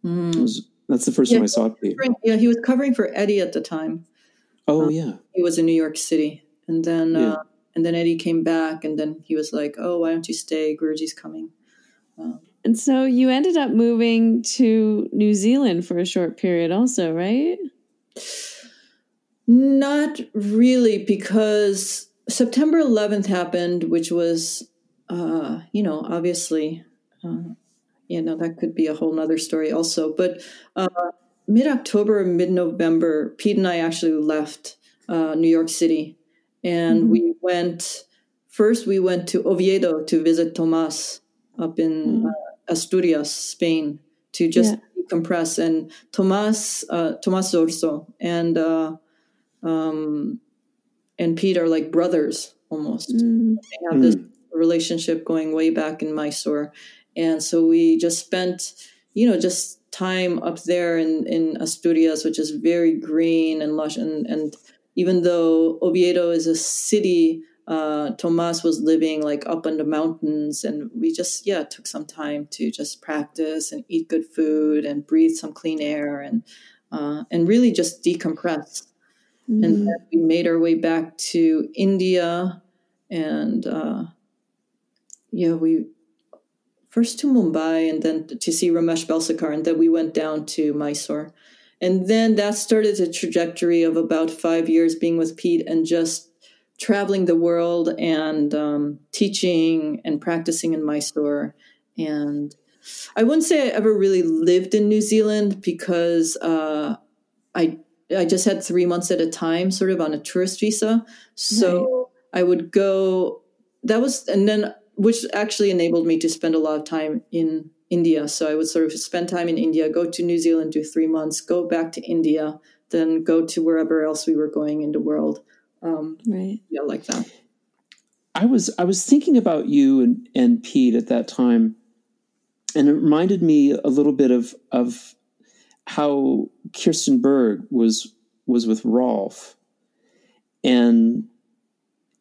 It was- that's the first Yeah. time I saw Pete. Yeah, he was covering for Eddie at the time. Oh Um, yeah, He was in New York City, and then Yeah. uh, and then Eddie came back, and then he was like, "Oh, why don't you stay? Guruji's coming." And so you ended up moving to New Zealand for a short period, also, right? Not really, because September 11th happened, which was, uh, you know, obviously, uh, you know, that could be a whole nother story also. But uh, mid October, mid November, Pete and I actually left uh, New York City. And Mhm. we went, first, we went to Oviedo to visit Tomas up in Mhm. Asturias, Spain, to just Yeah. decompress. And Tomas, uh, Tomas Zorzo, and uh, um, and Pete are like brothers almost. Mm. They have this relationship going way back in Mysore, and so we just spent, you know, just time up there in in Asturias, which is very green and lush, and and even though Oviedo is a city. Uh, Tomas was living like up in the mountains, and we just yeah took some time to just practice and eat good food and breathe some clean air and uh, and really just decompress and Mm. then we made our way back to India, and uh, yeah, we first to Mumbai, and then to see Ramesh Balsekar, and then we went down to Mysore, and then that started a trajectory of about five years being with Pete and just traveling the world and um, teaching and practicing in Mysore, and I wouldn't say I ever really lived in New Zealand because uh, I I just had three months at a time, sort of on a tourist visa. So I would go. That was, and then which actually enabled me to spend a lot of time in India. So I would sort of spend time in India, go to New Zealand, do three months, go back to India, then go to wherever else we were going in the world. Um, Right. yeah, like that. I was I was thinking about you and, and Pete at that time, and it reminded me a little bit of of how Kirsten Berg was was with Rolf, and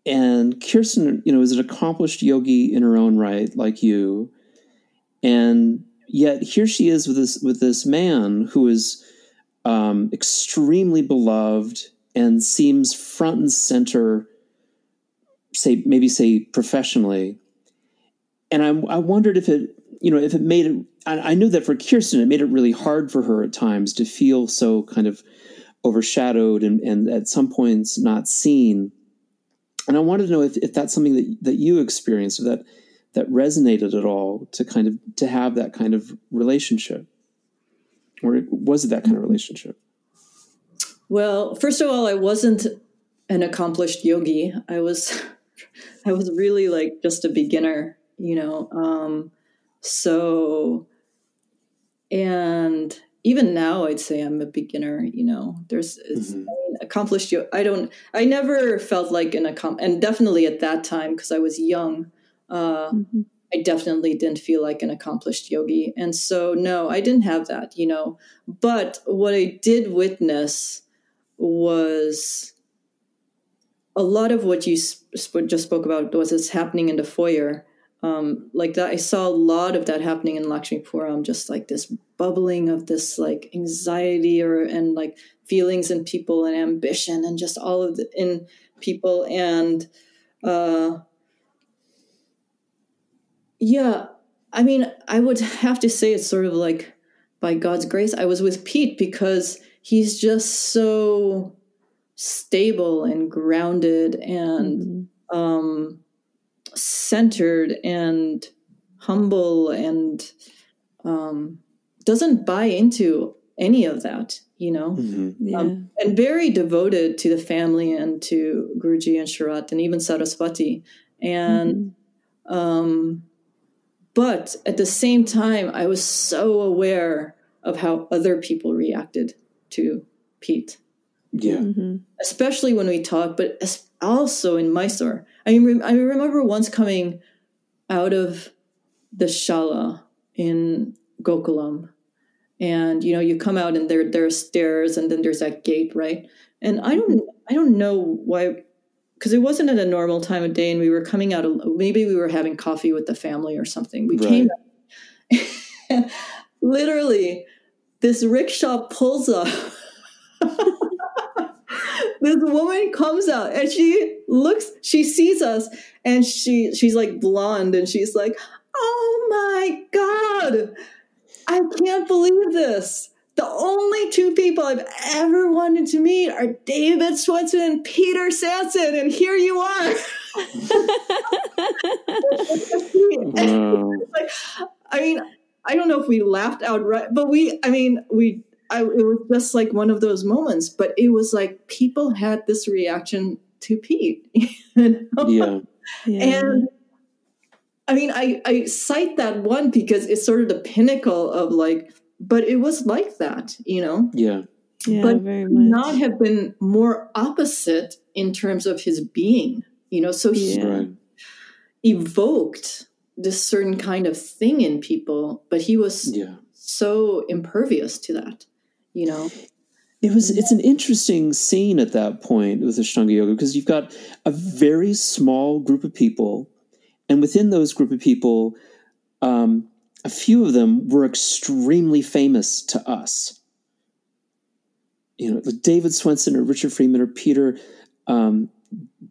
and Kirsten, you know, is an accomplished yogi in her own right, like you, and yet here she is with this with this man who is um, extremely beloved and seems front and center say maybe say professionally. And I, I wondered if it you know if it made it I, I knew that for kirsten it made it really hard for her at times to feel so kind of overshadowed and, and at some points not seen. And i wanted to know if, if that's something that, that you experienced or that that resonated at all to kind of to have that kind of relationship. Or was it that kind of relationship Well, first of all, I wasn't an accomplished yogi. I was I was really like just a beginner, you know. Um so and even now I'd say I'm a beginner, you know. There's it's, Mhm. I mean, accomplished yo- I don't I never felt like an accom and definitely at that time because I was young uh Mhm. I definitely didn't feel like an accomplished yogi. And so, no, I didn't have that, you know. But what I did witness was a lot of what you sp- just spoke about was this happening in the foyer. Um, like that, I saw a lot of that happening in Lakshmi Puram, just like this bubbling of this like anxiety or and like feelings in people and ambition and just all of the in people and uh, yeah, I mean, I would have to say it's sort of like by God's grace, I was with Pete because he's just so stable and grounded and Mhm. um, centered and humble and um, doesn't buy into any of that, you know, Mhm. Yeah. um, and very devoted to the family and to Guruji and Sharath and even Saraswati. And Mhm. um, but at the same time, I was so aware of how other people reacted to Pete, yeah Mhm. especially when we talk, but also in Mysore. I, rem- I remember once coming out of the shala in Gokulam, and you know, you come out and there there are stairs, and then there's that gate, right? And I don't I don't know why because it wasn't at a normal time of day and we were coming out of, maybe we were having coffee with the family or something we came literally this rickshaw pulls up. this woman comes out and she looks, she sees us and she she's like blonde and she's like, "Oh my god. I can't believe this. The only two people I've ever wanted to meet are David Swenson and Peter Sanson, and here you are." Wow. like, I mean, I don't know if we laughed outright, but we, I mean, we, I, it was just like one of those moments, but it was like people had this reaction to Pete. You know? Yeah. Yeah. And I mean, I, I cite that one because it's sort of the pinnacle of like, but it was like that, you know, Yeah. yeah, but very much. not have been more opposite in terms of his being, you know, so he Yeah. Evoked this certain kind of thing in people, but he was Yeah. so impervious to that, you know. It was it's an interesting scene at that point with Ashtanga Yoga because you've got a very small group of people, and within those group of people, um, a few of them were extremely famous to us. You know, David Swenson or Richard Freeman or Peter um,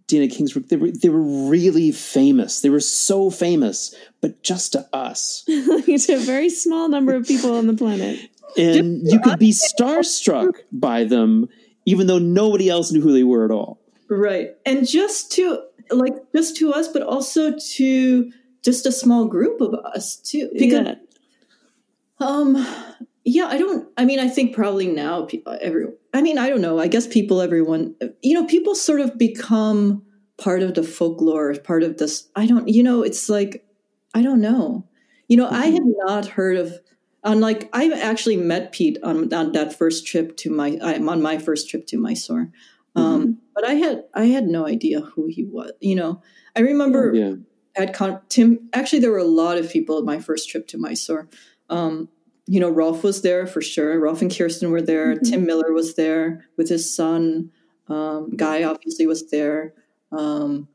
Dena Kingsberg, they were they were really famous. They were so famous, but just to us. to a very small number of people on the planet. and you could be starstruck by them even though nobody else knew who they were at all Right. And just to like just to us, but also to just a small group of us too. Because yeah. um yeah, I don't I mean I think probably now every I mean, I don't know. I guess people everyone you know, people sort of become part of the folklore, part of this I don't you know, it's like I don't know. You know, I had not heard of unlike I actually met Pete on, on that first trip to my I'm on my first trip to Mysore. Um, but I had I had no idea who he was. You know, I remember yeah at con- Tim. Actually, there were a lot of people at my first trip to Mysore. Um, you know, Rolf was there for sure. Rolf and Kirsten were there. Mhm. Tim Miller was there with his son. Um, Guy obviously was there. Um,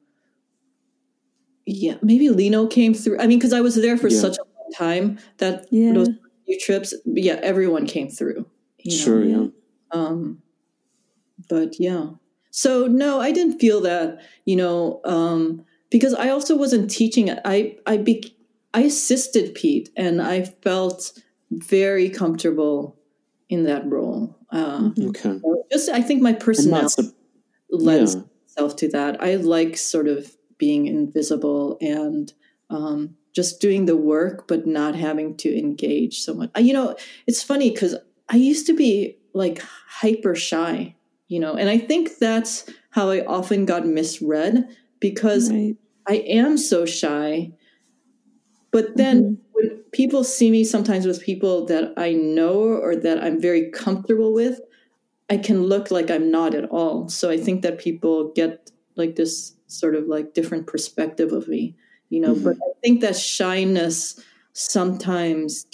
yeah, maybe Lino came through. I mean, because I was there for Yeah. such a long time that Yeah. those few trips. but Yeah, everyone came through. you know. sure yeah, yeah. Um, but yeah. So no, I didn't feel that, you know, um, because I also wasn't teaching. I I be I assisted Pete, and I felt very comfortable in that role. Uh, okay just I think my personality so, lends yeah. itself to that. I like sort of being invisible and um, just doing the work, but not having to engage so much. You know, it's funny because I used to be like hyper shy, you know, and I think that's how I often got misread because Right. I am so shy. But then when people see me sometimes with people that I know or that I'm very comfortable with, I can look like I'm not at all. So I think that people get like this sort of like different perspective of me, you know. Mhm. But I think that shyness sometimes,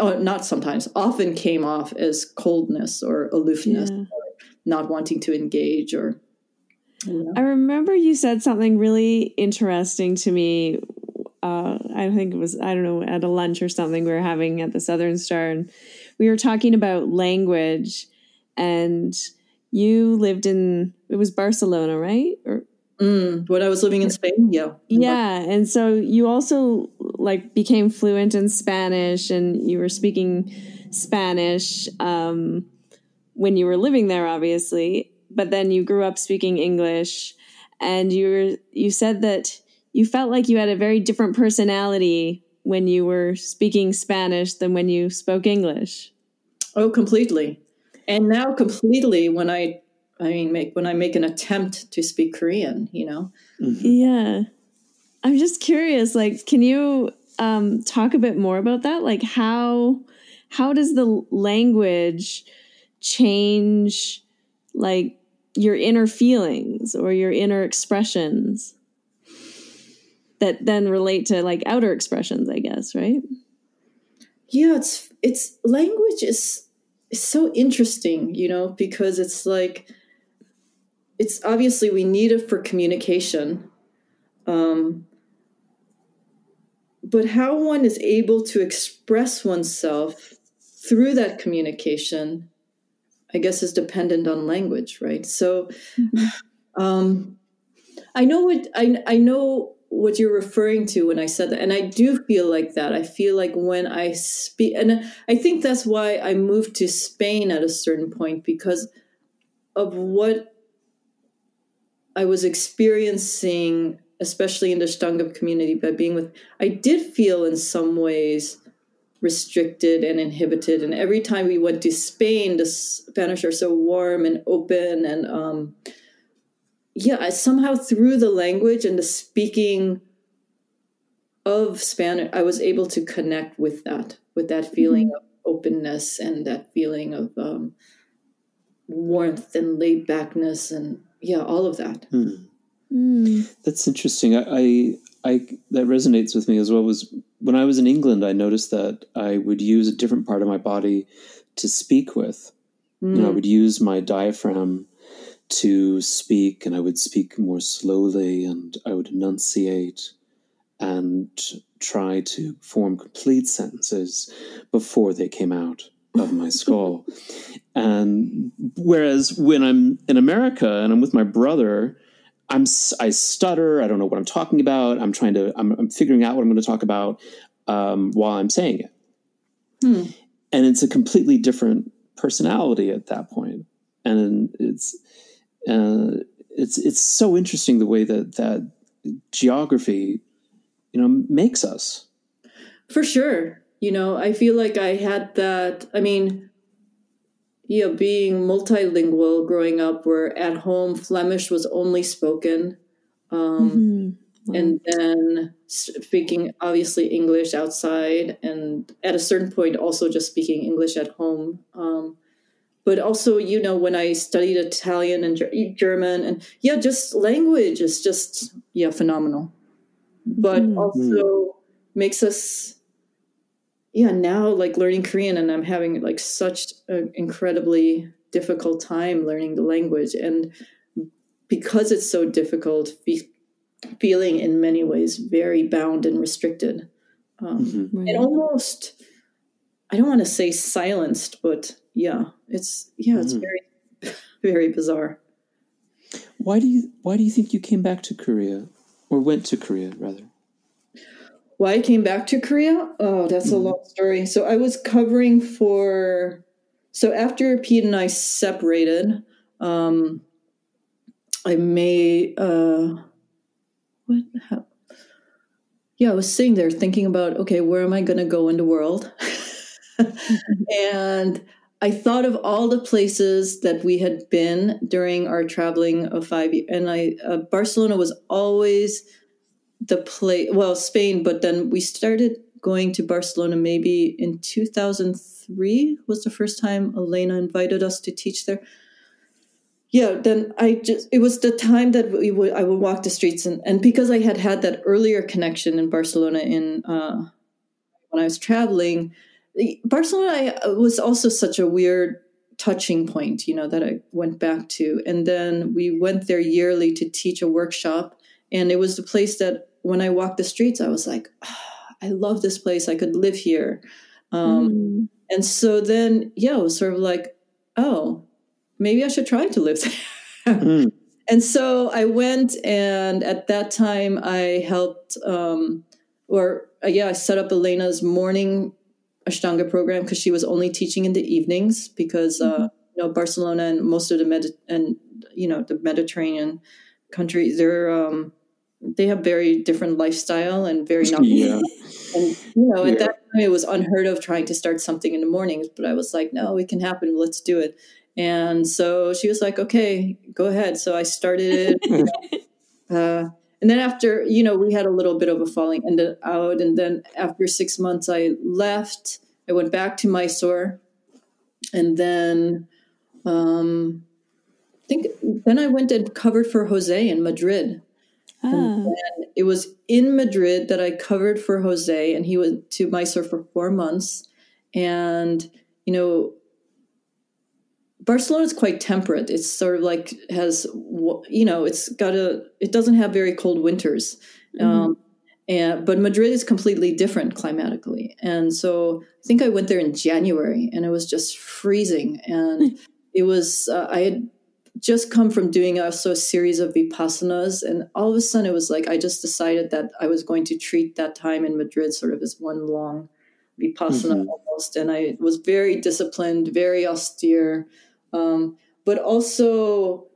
or not sometimes, often came off as coldness or aloofness, Yeah. not wanting to engage or. you know. I remember you said something really interesting to me. Uh, I think it was, I don't know, at a lunch or something we were having at the Southern Star. And we were talking about language. And you lived in, it was Barcelona, right? Or, Mm, when I was living in Spain, yeah, yeah. And so you also like became fluent in Spanish and you were speaking Spanish um, when you were living there, obviously. But then you grew up speaking English, and you were you said that you felt like you had a very different personality when you were speaking Spanish than when you spoke English. Oh, completely. And now completely when I I mean make when I make an attempt to speak Korean, you know. Mhm. Yeah. I'm just curious, like, can you um, talk a bit more about that? Like, how how does the language change, like, your inner feelings or your inner expressions that then relate to like outer expressions? I guess, right? Yeah, it's it's language is is so interesting, you know, because it's like it's obviously we need it for communication. Um but how one is able to express oneself through that communication, I guess, is dependent on language, right? So, mm-hmm. um, I know what I I know what you're referring to when I said that, and I do feel like that. I feel like when I speak, and I think that's why I moved to Spain at a certain point because of what I was experiencing, especially in the Ashtanga community, by being with. I did feel in some ways restricted and inhibited. And every time we went to Spain, the Spanish are so warm and open. And um, yeah, I, somehow through the language and the speaking of Spanish, I was able to connect with that, with that feeling mm-hmm. of openness and that feeling of um, warmth and laid backness and yeah, all of that. Mm. Mm. That's interesting. I, I, I that resonates with me as well. Was when I was in England, I noticed that I would use a different part of my body to speak with. Mm. You know, I would use my diaphragm to speak, and I would speak more slowly, and I would enunciate and try to form complete sentences before they came out of my skull. and whereas when I'm in America and I'm with my brother, I'm I stutter. I don't know what I'm talking about. I'm trying to. I'm, I'm figuring out what I'm going to talk about um, while I'm saying it, hmm. and it's a completely different personality at that point. And it's uh, it's it's so interesting the way that that geography, you know, makes us. For sure, you know, I feel like I had that. I mean, you know, being multilingual growing up, where at home Flemish was only spoken. Um, mm-hmm. wow. And then speaking obviously English outside, and at a certain point also just speaking English at home. Um, but also, you know, when I studied Italian and German, and yeah, just language is just yeah phenomenal. But mm-hmm. also makes us yeah now like learning korean and i'm having like such an incredibly difficult time learning the language and because it's so difficult fe- feeling in many ways very bound and restricted um, mm-hmm. and almost i don't want to say silenced but yeah it's yeah it's mm-hmm. very very bizarre why do you why do you think you came back to korea or went to korea rather why I came back to Korea? Oh, that's mm-hmm. a long story. So I was covering for so after Pete and I separated, um, I may uh, what? How, yeah, I was sitting there thinking about okay, where am I going to go in the world? and I thought of all the places that we had been during our traveling of five years, and I uh, Barcelona was always the place. well spain but then we started going to barcelona maybe in 2003 was the first time elena invited us to teach there yeah then i just it was the time that we would i would walk the streets and, and because i had had that earlier connection in barcelona in uh, when i was traveling barcelona was also such a weird touching point you know that i went back to and then we went there yearly to teach a workshop and it was the place that when I walked the streets, I was like, oh, I love this place. I could live here. Um, mm. And so then, yeah, it was sort of like, oh, maybe I should try to live there. mm. And so I went, and at that time, I helped, um, or uh, yeah, I set up Elena's morning Ashtanga program because she was only teaching in the evenings because uh, mm-hmm. you know Barcelona and most of the Med and you know the Mediterranean countries they're um, they have very different lifestyle and very not yeah. and you know at that time it was unheard of trying to start something in the mornings but i was like no it can happen. Let's do it. And so she was like okay go ahead. So i started uh, and then after you know we had a little bit of a falling ended out. And then after six months i left. I went back to mysore. And then um, i think then i went and covered for jose in madrid. Ah. it was in Madrid that I covered for Jose, and he went to Mysore for four months. And, you know, Barcelona is quite temperate. It's sort of like has, you know, it's got a, it doesn't have very cold winters. Mm-hmm. Um, and but Madrid is completely different climatically, and so I think I went there in January, and it was just freezing, and it was uh, I had just come from doing also a series of vipassanas, and all of a sudden it was like I just decided that I was going to treat that time in Madrid sort of as one long vipassana mm-hmm. almost, and I was very disciplined, very austere, um, but also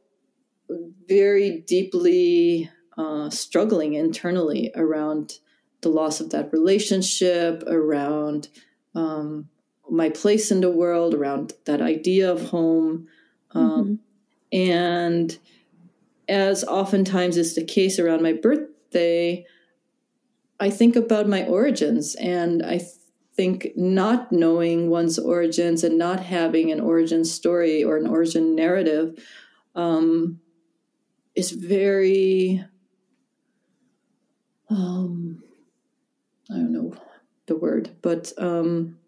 very deeply uh, struggling internally around the loss of that relationship, around um, my place in the world, around that idea of home. Um, mm-hmm. And as oftentimes is the case around my birthday, I think about my origins and I think not knowing one's origins and not having an origin story or an origin narrative um, is very um, I don't know the word, but um,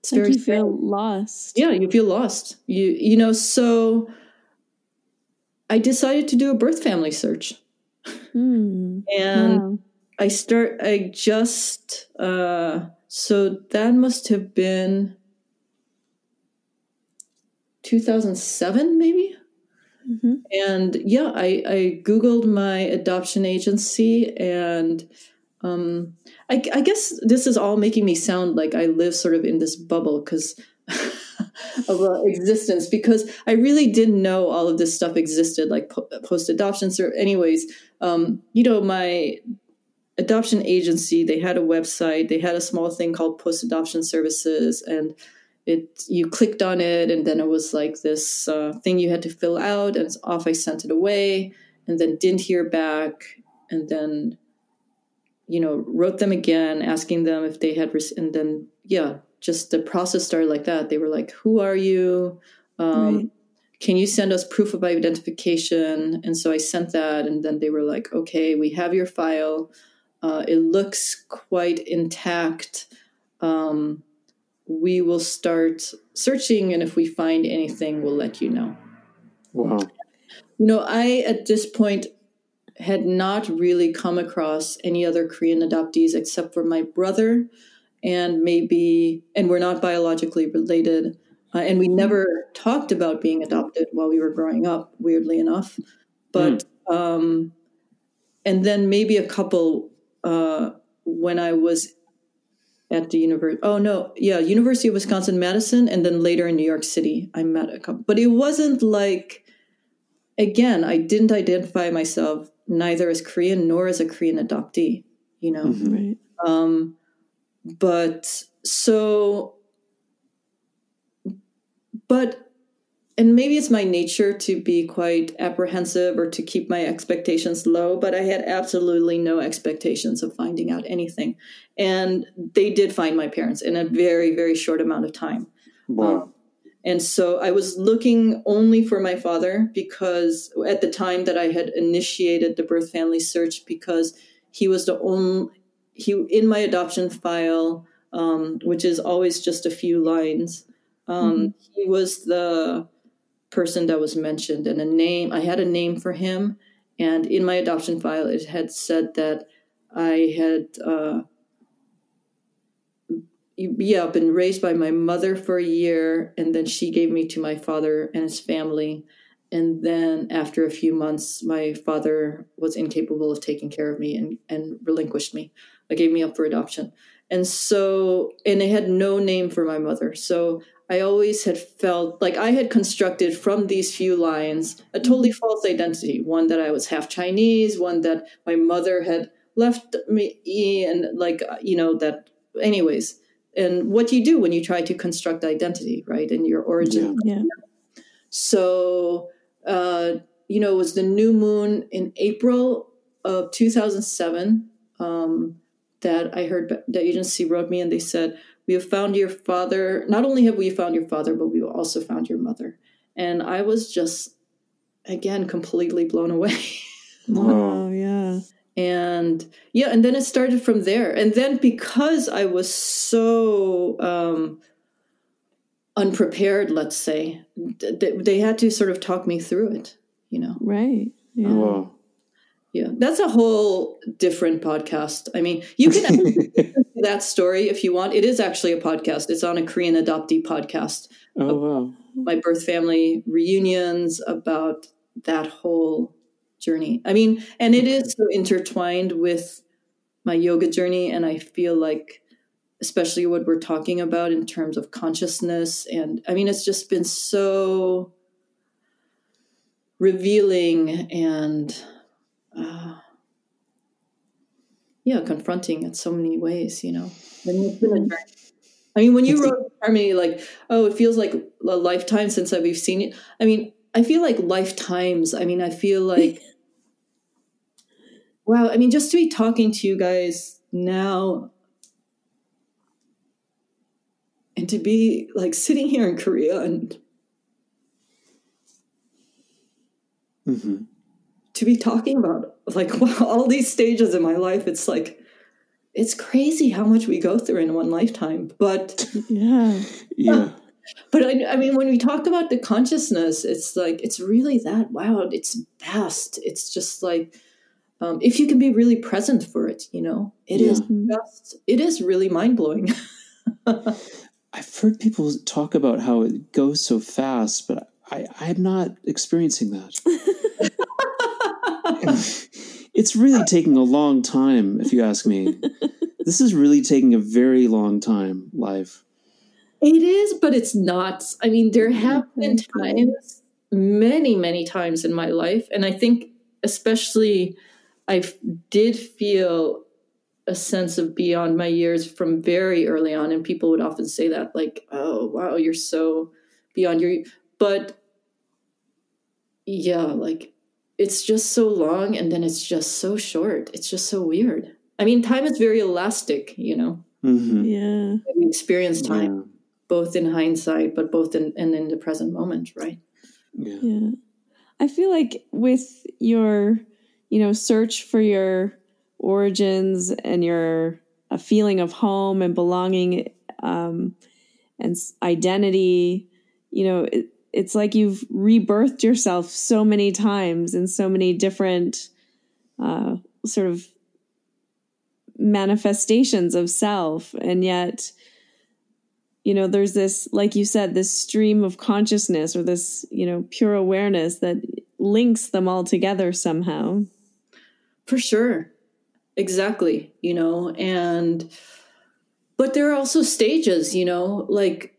it's like you feel lost. Yeah, you feel lost. You you know, so I decided to do a birth family search, mm, and. I start. I just uh, so that must have been 2007, maybe. Mm-hmm. And yeah, I, I Googled my adoption agency and um, I, I, guess this is all making me sound like I live sort of in this bubble because of uh, existence because I really didn't know all of this stuff existed like po- post adoption. So, anyways, um, you know, my adoption agency they had a website, they had a small thing called post adoption services, and it you clicked on it and then it was like this uh, thing you had to fill out and it's off i sent it away and then didn't hear back and then you know wrote them again asking them if they had rec- and then yeah just the process started like that. They were like who are you? Um, right. can you send us proof of identification? And so i sent that and then they were like okay we have your file uh, it looks quite intact. Um, we will start searching and if we find anything we'll let you know. Wow. You know i at this point had not really come across any other korean adoptees except for my brother and maybe and we're not biologically related uh, and we never talked about being adopted while we were growing up weirdly enough. But mm. um and then maybe a couple uh when i was at the university. Oh no, yeah, University of Wisconsin Madison, and then later in New York City, I met a couple. But it wasn't like, again, I didn't identify myself neither as Korean nor as a Korean adoptee. You know, mm-hmm. right. um, but so, but and maybe it's my nature to be quite apprehensive or to keep my expectations low, but I had absolutely no expectations of finding out anything. And they did find my parents in a very, very short amount of time. Wow. Um, and so I was looking only for my father because at the time that I had initiated the birth family search, because he was the only, he in my adoption file, um, which is always just a few lines. Um, mm-hmm. He was the person that was mentioned and a name. I had a name for him, and in my adoption file, it had said that I had, uh, yeah, been raised by my mother for a year, and then she gave me to my father and his family. And then after a few months, my father was incapable of taking care of me and, and relinquished me. I gave me up for adoption. And so, and I had no name for my mother. So I always had felt like I had constructed from these few lines a totally mm-hmm. false identity. One that I was half Chinese, one that my mother had left me, and like, uh, you know, that, anyways. And what you do when you try to construct identity, right, in your origin. Yeah. yeah. So, uh, you know, it was the new moon in April of 2007 um, that I heard the agency wrote me and they said, we have found your father. Not only have we found your father, but we've also found your mother. And I was just, again, completely blown away. wow, yeah. And yeah, and then it started from there. And then because I was so um, unprepared, let's say, th- they had to sort of talk me through it, you know? Right. Yeah. Wow. yeah, that's a whole different podcast. I mean, you can that story if you want. It is actually a podcast. It's on a Korean adoptee podcast. Oh wow! My birth family reunions about that whole journey. I mean, and it is so intertwined with my yoga journey, and I feel like, especially what we're talking about in terms of consciousness, and I mean, it's just been so revealing and uh, yeah, confronting in so many ways, you know. I mean, when you wrote Harmony, like, oh, it feels like a lifetime since we've seen it. I mean, I feel like lifetimes. I mean, I feel like, wow. I mean, just to be talking to you guys now and to be like sitting here in Korea and mm-hmm to be talking about like wow, all these stages in my life it's like it's crazy how much we go through in one lifetime but yeah. Yeah. But I, I, mean when we talk about the consciousness it's like it's really that wow it's vast. It's just like um, if you can be really present for it you know it yeah. is just it is really mind-blowing. I've heard people talk about how it goes so fast but i i'm not experiencing that it's really uh, taking a long time, if you ask me. this is really taking a very long time, life. It is, but it's not. I mean, there have been times, many, many times in my life, and I think especially I did feel a sense of beyond my years from very early on, and people would often say that, like, "Oh, wow, you're so beyond your," but yeah, like it's just so long and then it's just so short. It's just so weird. I mean, time is very elastic, you know. Mm-hmm. Yeah, we experience time yeah. both in hindsight, but both in and in the present moment, right? Yeah. yeah. I feel like with your, you know, search for your origins and your a feeling of home and belonging um, and identity, you know, it, it's like you've rebirthed yourself so many times in so many different uh, sort of manifestations of self. And yet you know there's this like you said this stream of consciousness or this you know pure awareness that links them all together somehow. For sure. Exactly you know and but there are also stages you know like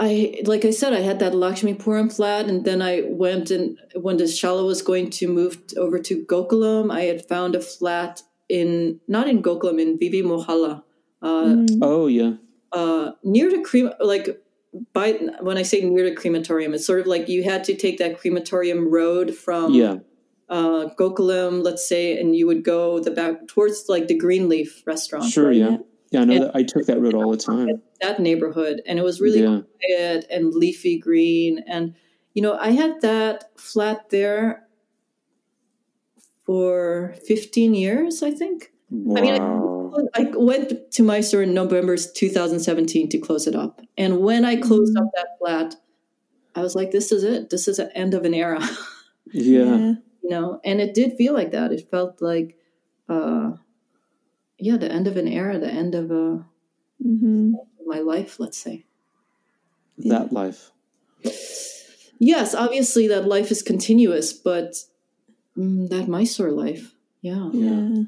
I like I said, I had that Lakshmipuram flat, and then I went and when the Shala was going to move over to Gokulam, I had found a flat in not in Gokulam in V.V. Mohalla. Uh, mm. Oh yeah, uh, near the crema like by when I say near the crematorium, it's sort of like you had to take that crematorium road from yeah. uh, Gokulam, let's say, and you would go the back towards like the Greenleaf restaurant. Sure, right? yeah. Yeah, I know and, that I took that road all the time. That neighborhood, and it was really yeah. quiet and leafy green. And you know, I had that flat there for 15 years, I think. Wow. I mean, I, I, went to my Mysore in November 2017 to close it up, and when I closed up that flat, I was like, "This is it. This is the end of an era." yeah. you know, and it did feel like that. It felt like. Uh, yeah, the end of an era, the end of a mm-hmm. my life, let's say. That yeah. life. Yes, obviously that life is continuous, but mm, that Mysore life, yeah. Yeah.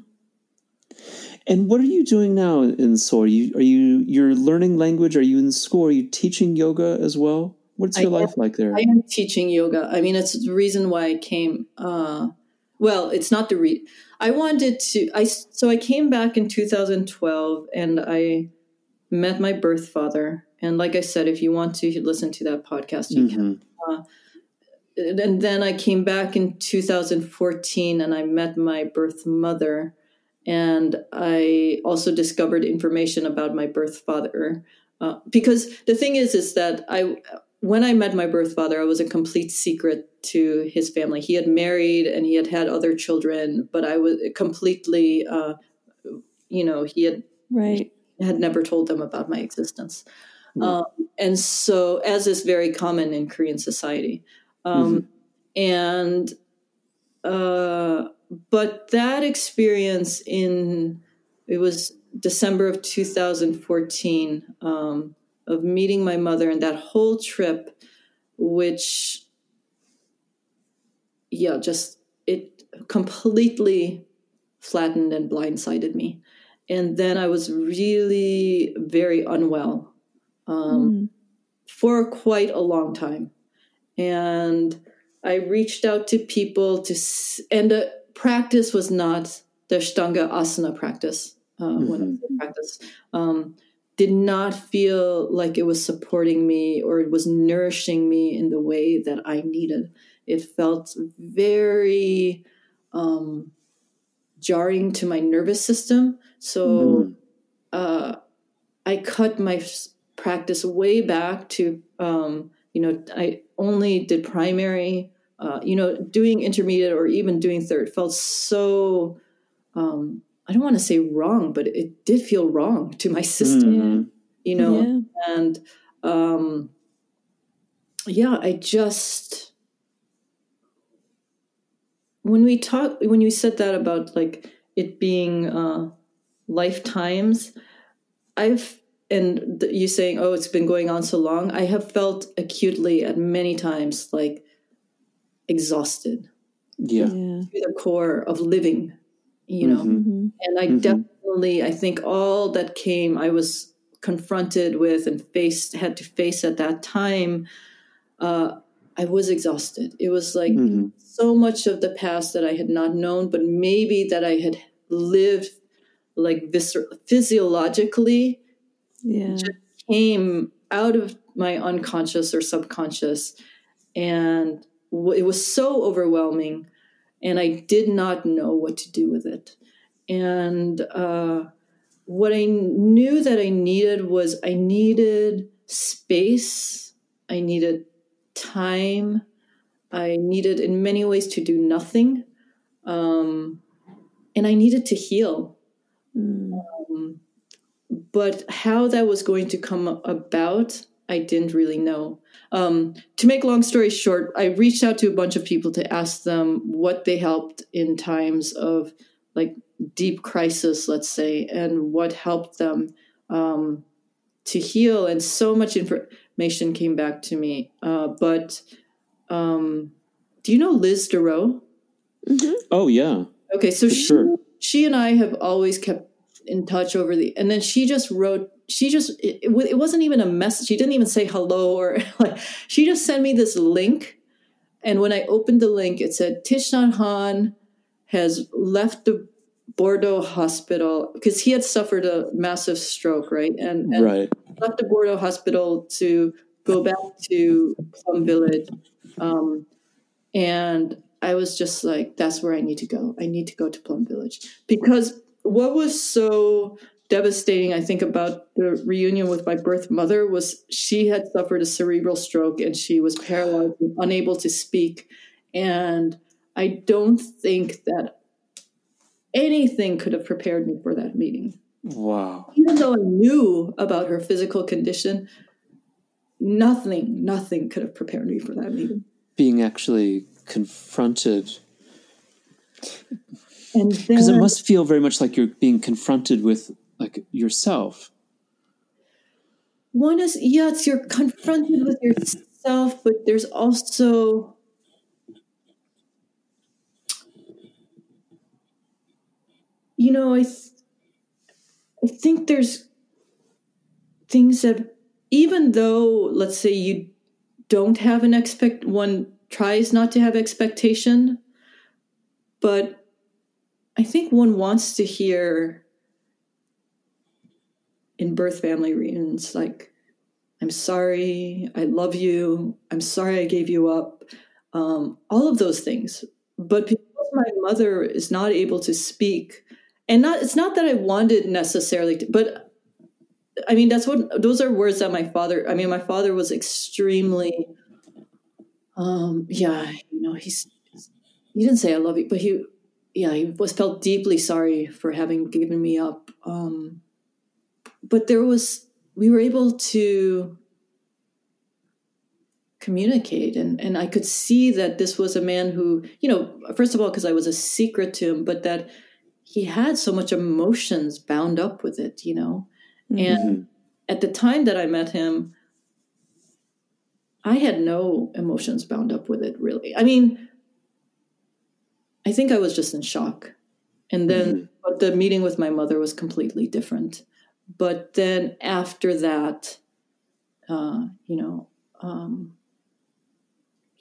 And what are you doing now in Seoul? Are you are you you're learning language? Are you in school? Are you teaching yoga as well? What's your I life am, like there? I am teaching yoga. I mean, it's the reason why I came. Uh, well, it's not the re. I wanted to. I so I came back in 2012 and I met my birth father. And like I said, if you want to listen to that podcast, you mm-hmm. can. Uh, and then I came back in 2014 and I met my birth mother. And I also discovered information about my birth father. Uh, because the thing is, is that I when I met my birth father, I was a complete secret to his family. He had married and he had had other children, but I was completely, uh, you know, he had right had never told them about my existence. Mm-hmm. Um, and so, as is very common in Korean society, um, mm-hmm. and uh, but that experience in it was December of 2014 um, of meeting my mother and that whole trip, which yeah, just it completely flattened and blindsided me. And then I was really very unwell um, mm. for quite a long time. And I reached out to people to, and the practice was not the Ashtanga Asana practice. Uh, mm-hmm. When I mm-hmm. practice, um, did not feel like it was supporting me or it was nourishing me in the way that I needed. It felt very um, jarring to my nervous system. So mm. uh, I cut my practice way back to, um, you know, I only did primary. Uh, you know, doing intermediate or even doing third felt so. Um, I don't want to say wrong, but it did feel wrong to my system. Mm. You know, yeah. and um, yeah, I just when we talk when you said that about like it being uh, lifetimes i've and th- you saying oh it's been going on so long i have felt acutely at many times like exhausted yeah, to the core of living you know mm-hmm. mm-hmm. and i mm-hmm. definitely i think all that came i was confronted with and faced had to face at that time uh, I was exhausted. It was like mm-hmm. so much of the past that I had not known, but maybe that I had lived like viscer- physiologically yeah. just came out of my unconscious or subconscious. And it was so overwhelming. And I did not know what to do with it. And uh, what I knew that I needed was I needed space, I needed time. I needed, in many ways, to do nothing. Um, and I needed to heal. Mm. Um, but how that was going to come about, I didn't really know. Um, to make long story short, I reached out to a bunch of people to ask them what they helped in times of like deep crisis, let's say, and what helped them um, to heal. And so much information information came back to me. Uh, but um, do you know Liz DeRoe? Mm-hmm. Oh yeah. Okay, so she, sure. she and I have always kept in touch over the, and then she just wrote. She just it, it wasn't even a message. She didn't even say hello or like. She just sent me this link, and when I opened the link, it said Thich Nhat Hanh has left the Bordeaux hospital because he had suffered a massive stroke, right? And, and right. left the Bordeaux hospital to go back to Plum Village. Um, and I was just like, that's where I need to go. I need to go to Plum Village. Because what was so devastating, I think, about the reunion with my birth mother was she had suffered a cerebral stroke and she was paralyzed and unable to speak. And I don't think that anything could have prepared me for that meeting. Wow. Even though I knew about her physical condition, nothing, nothing could have prepared me for that meeting. Being actually confronted. Because it must feel very much like you're being confronted with like yourself. One is yes, you're confronted with yourself, but there's also you know, I, th- I think there's things that even though, let's say, you don't have an expect, one tries not to have expectation, but I think one wants to hear in birth family reunions like, I'm sorry, I love you, I'm sorry I gave you up, um, all of those things. But because my mother is not able to speak and not it's not that I wanted necessarily to, but I mean that's what those are words that my father I mean my father was extremely um yeah, you know, he's he didn't say I love you, but he yeah, he was felt deeply sorry for having given me up. Um but there was we were able to communicate and and I could see that this was a man who you know first of all because I was a secret to him but that he had so much emotions bound up with it you know Mm-hmm. and at the time that I met him I had no emotions bound up with it really I mean I think I was just in shock. And then but the meeting with my mother was completely different. But then after that uh you know um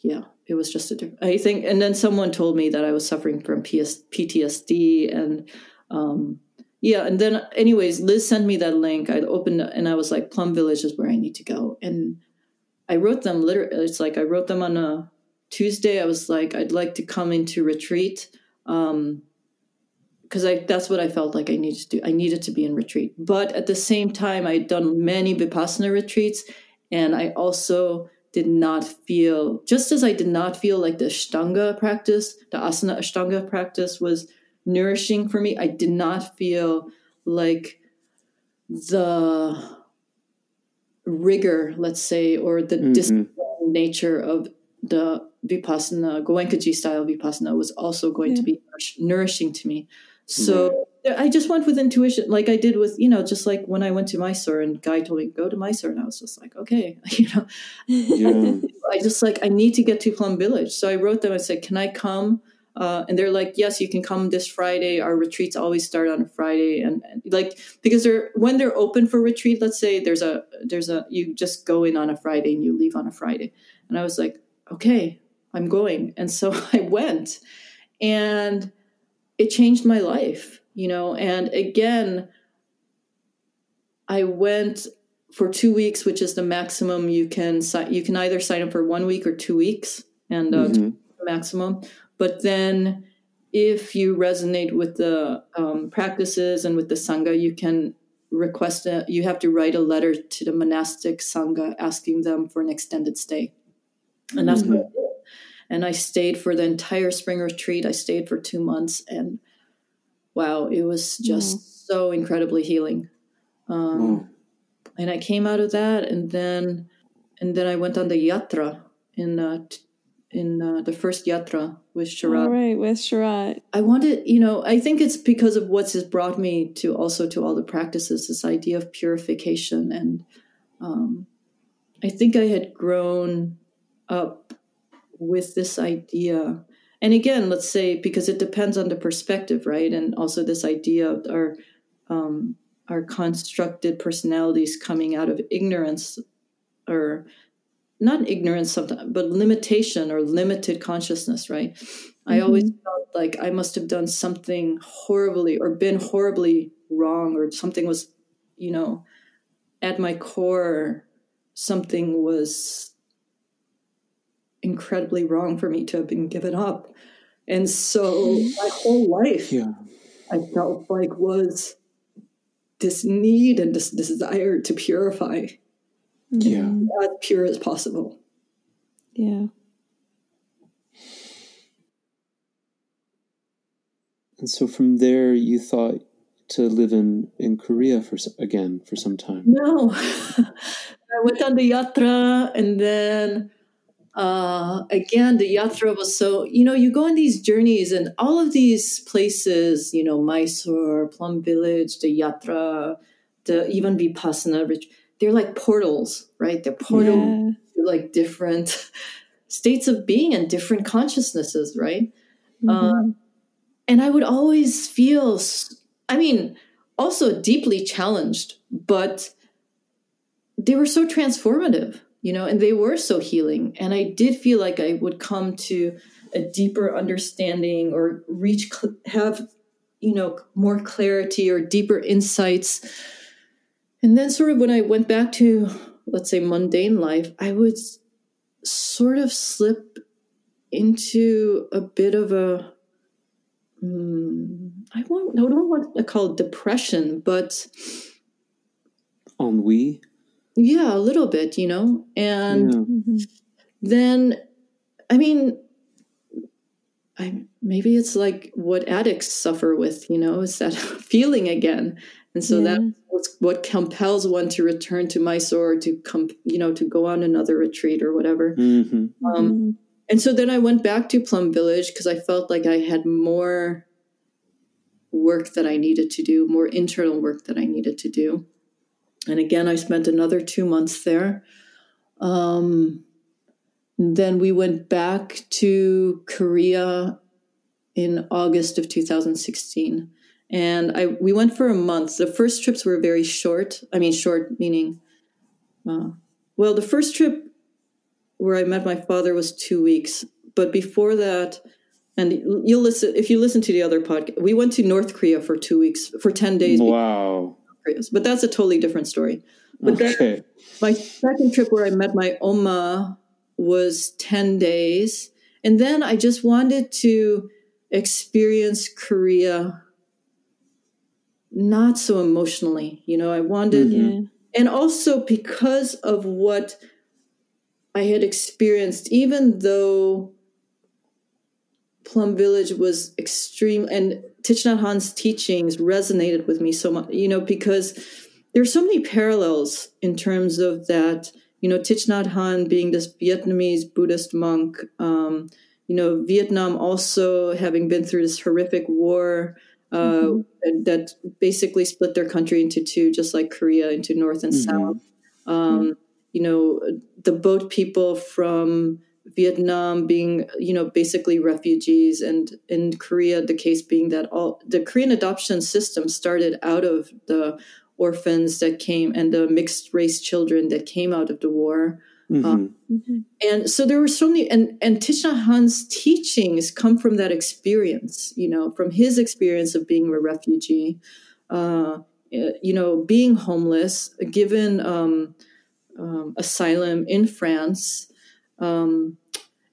yeah it was just a different i think and then someone told me that i was suffering from PS, ptsd and um yeah and then anyways liz sent me that link. I opened and i was like plum village is where i need to go. And i wrote them literally it's like i wrote them on a tuesday i was like i'd like to come into retreat um because I that's what I felt like I needed to do. I needed to be in retreat. But at the same time, I'd done many Vipassana retreats, and I also did not feel just as I did not feel like the Ashtanga practice, the Asana Ashtanga practice was nourishing for me. I did not feel like the rigor, let's say, or the Mhm. disciplined nature of the Vipassana, Goenkaji style Vipassana was also going to be nourish- nourishing to me. So I just went with intuition, like I did with, you know, just like when I went to Mysore and Guy told me, go to Mysore. And I was just like, okay, you know, Yeah. I just like, I need to get to Plum Village. So I wrote them, I said, can I come? Uh, and they're like, yes, you can come this Friday. Our retreats always start on a Friday. And, and like, because they're, when they're open for retreat, let's say there's a, there's a, you just go in on a Friday and you leave on a Friday. And I was like, okay, I'm going. And so I went and it changed my life, you know. And again, I went for two weeks, which is the maximum you can sign. You can either sign up for one week or two weeks, and uh, Mhm. maximum. But then, if you resonate with the um, practices and with the sangha, you can request a. You have to write a letter to the monastic sangha asking them for an extended stay, and that's what I did. And I stayed for the entire spring retreat. I stayed for two months, and wow, it was just so incredibly healing. Um, Wow. and I came out of that, and then and then I went on the yatra in uh, t- in uh, the first yatra with Sharath. All right, with Sharath. I wanted, you know, I think it's because of what's has brought me to also to all the practices, this idea of purification, and um, I think I had grown up with this idea. And again, let's say because it depends on the perspective, right? And also this idea of our um, our constructed personalities coming out of ignorance, or not ignorance sometimes, but limitation or limited consciousness, right? I always felt like I must have done something horribly or been horribly wrong, or something was, you know, at my core, something was incredibly wrong for me to have been given up. And so mm-hmm. my whole life, Yeah. I felt like was this need and this desire to purify Yeah. As pure as possible. Yeah. And so from there, you thought to live in, in Korea for again for some time. No, I went on the yatra, and then uh, again, the yatra was so you know you go on these journeys, and all of these places, you know, Mysore, Plum Village, the yatra, the even Vipassana, they're like portals, right? They're portals Yeah. to like different states of being and different consciousnesses, right? Mhm. and I would always feel, I mean, also deeply challenged, but they were so transformative, you know, and they were so healing. And I did feel like I would come to a deeper understanding or reach, have, you know, more clarity or deeper insights. And then, sort of, when I went back to, let's say, mundane life, I would sort of slip into a bit of a mm, I won't I don't want to call it depression, but Ennui. Yeah, a little bit, you know. And Yeah. Mhm. then I mean I maybe it's like what addicts suffer with, you know, is that feeling again. and so Yeah. that's what compels one to return to Mysore to come, you know, to go on another retreat or whatever. hmm Um, Mhm. and so then I went back to Plum Village because I felt like I had more work that I needed to do, more internal work that I needed to do. And again, I spent another two months there. Um, then we went back to Korea in August of 2016. And I we went for a month. The first trips were very short. I mean, short meaning, uh, well, the first trip where I met my father was two weeks. But before that, and you'll listen if you listen to the other podcast. We went to North Korea for two weeks for ten days. Wow. But that's a totally different story. But then my second trip where I met my Oma was 10 days. And then I just wanted to experience Korea not so emotionally. You know, I wanted, Mhm. And also because of what I had experienced, even though Plum Village was extreme and Thich Nhat Hanh's teachings resonated with me so much, you know, because there's so many parallels in terms of that, you know, Thich Nhat Hanh being this Vietnamese Buddhist monk, um, you know, Vietnam also having been through this horrific war uh, that basically split their country into two, just like Korea into North and Mhm. South. Um, You know, the boat people from Vietnam being, you know, basically refugees, and in Korea, the case being that all the Korean adoption system started out of the orphans that came and the mixed race children that came out of the war. Mhm. Mhm. And so there were so many, and and Thich Nhat Hanh's teachings come from that experience, you know, from his experience of being a refugee, uh, you know, being homeless, given um, um, asylum in France, um,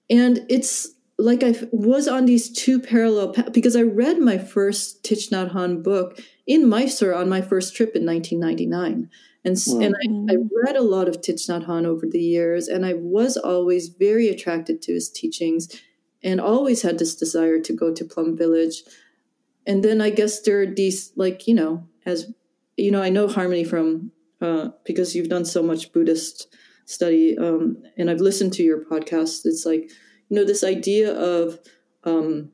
and it's like I was on these two parallel paths because I read my first Thich Nhat Hanh book in Mysore on my first trip in 1999. And, and I, I read a lot of Thich Nhat Hanh over the years, and I was always very attracted to his teachings and always had this desire to go to Plum Village. And then I guess there are these, like, you know, as you know, I know Harmony from uh, because you've done so much Buddhist study, um, and I've listened to your podcast. It's like, you know, this idea of um,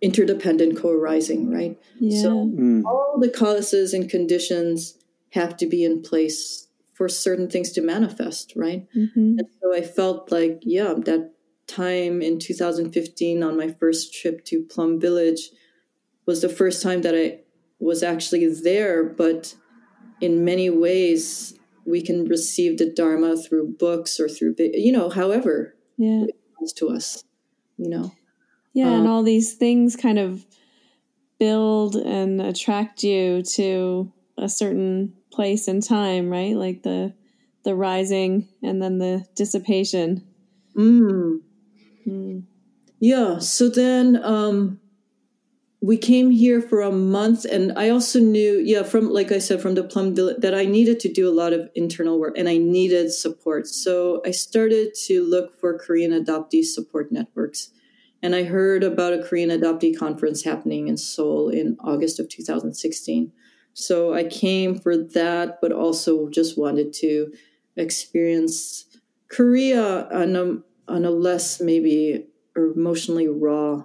interdependent co-arising, right? Yeah. So Mm. all the causes and conditions have to be in place for certain things to manifest, right? Mhm. And so I felt like, yeah, that time in 2015 on my first trip to Plum Village was the first time that I was actually there, but in many ways, we can receive the Dharma through books or through, you know, however Yeah. it comes to us, you know. Yeah, and Um, all these things kind of build and attract you to a certain place and time, right? Like the the rising and then the dissipation. Mm. Mm. Yeah. So then um, we came here for a month, and I also knew, yeah, from like I said, from the Plum Village, that I needed to do a lot of internal work and I needed support. So I started to look for Korean adoptee support networks. And I heard about a Korean adoptee conference happening in Seoul in August of 2016. So I came for that, but also just wanted to experience Korea on a, on a less maybe emotionally raw.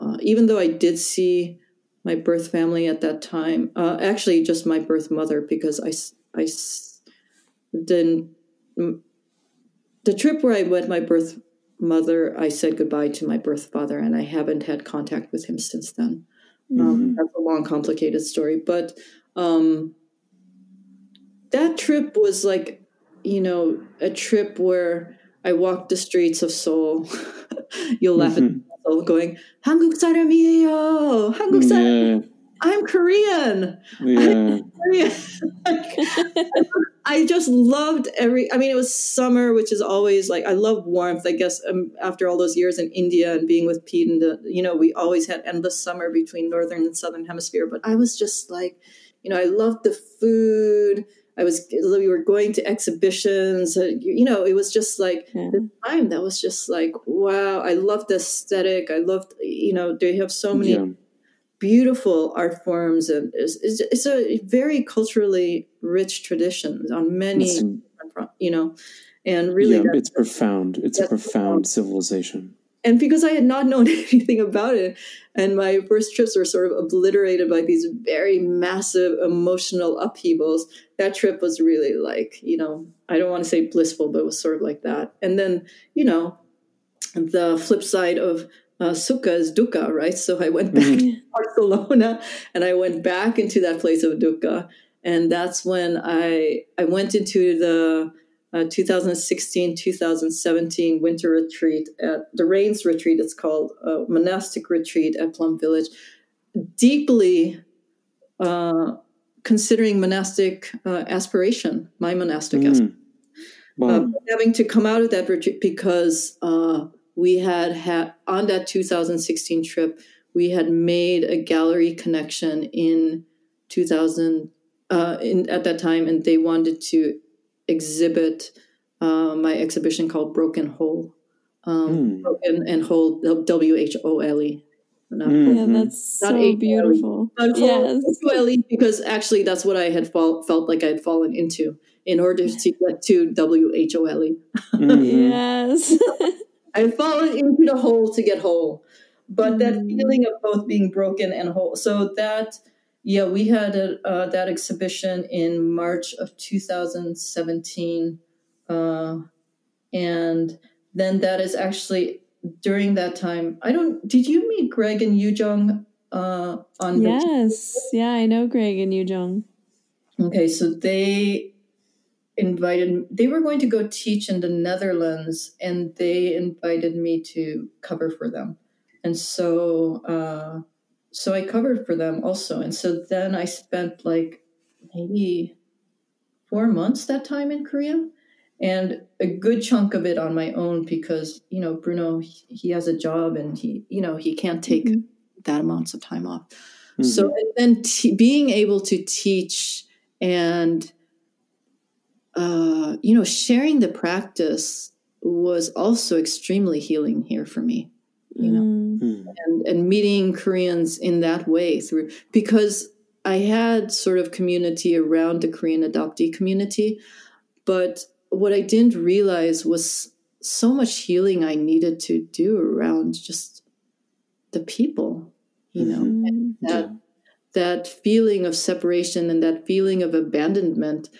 Uh, even though I did see my birth family at that time, uh, actually just my birth mother, because I didn't. The trip where I met my birth mother, I said goodbye to my birth father, and I haven't had contact with him since then. Um, that's a long, complicated story, but um, that trip was like, you know, a trip where I walked the streets of Seoul. You'll laugh at Mhm. Seoul going, "한국 사람이에요, 한국 사람. Yeah. I'm Korean." Yeah. Korean. I just loved every. I mean, it was summer, which is always like I love warmth. I guess um, after all those years in India and being with Pete, and the, you know, we always had endless summer between northern and southern hemisphere. But I was just like, you know, I loved the food. I was we were going to exhibitions. Uh, you, know, it was just like Yeah. the time that was just like wow. I loved the aesthetic. I loved you know they have so many Yeah. beautiful art forms and it's, it's, it's a very culturally rich tradition on many It's, you know and really yeah, it's profound. It's a profound civilization. And because I had not known anything about it, and my first trips were sort of obliterated by these very massive emotional upheavals, that trip was really like, you know, I don't want to say blissful, but it was sort of like that. And then, you know, the flip side of uh, Sukha is Dukkha, right? So I went back to Barcelona and I went back into that place of Dukkha. And that's when I I went into the uh, 2016 2017 winter retreat at the Rains retreat. It's called uh, monastic retreat at Plum Village. Deeply uh, considering monastic uh, aspiration, my monastic aspiration. Mm. Wow. Uh, having to come out of that retreat because uh, we had had on that 2016 trip we had made a gallery connection in 2000 uh, in, at that time and they wanted to exhibit uh, my exhibition called broken whole um, Mm. broken and whole w-h-o-l-e not Mm. Yeah, Mhm. that's Not so H-O-L-E. beautiful. Not Yes. W-L-E, because actually that's what I had fall, felt like I had fallen into in order to get to W-H-O-L-E. Mhm. Yes. I had fallen into the hole to get whole. But that Mm. feeling of both being broken and whole. So that, yeah, we had a, uh, that exhibition in March of 2017. Uh, and then that is actually during that time. I don't, did you meet Greg and Yujong uh, on the yes. Yeah, I know Greg and Yujong. Okay, so they invited they were going to go teach in the Netherlands and they invited me to cover for them. And so uh so I covered for them also. And so then I spent like maybe 4 months that time in Korea and a good chunk of it on my own because you know Bruno he, he has a job and he you know he can't take Mhm. that amounts of time off. Mhm. So and then t- being able to teach and uh, you know sharing the practice was also extremely healing here for me. You know, Mm. Mm. and and meeting Koreans in that way through because I had sort of community around the Korean adoptee community, but what I didn't realize was so much healing I needed to do around just the people, you know Mm. that Yeah. that feeling of separation and that feeling of abandonment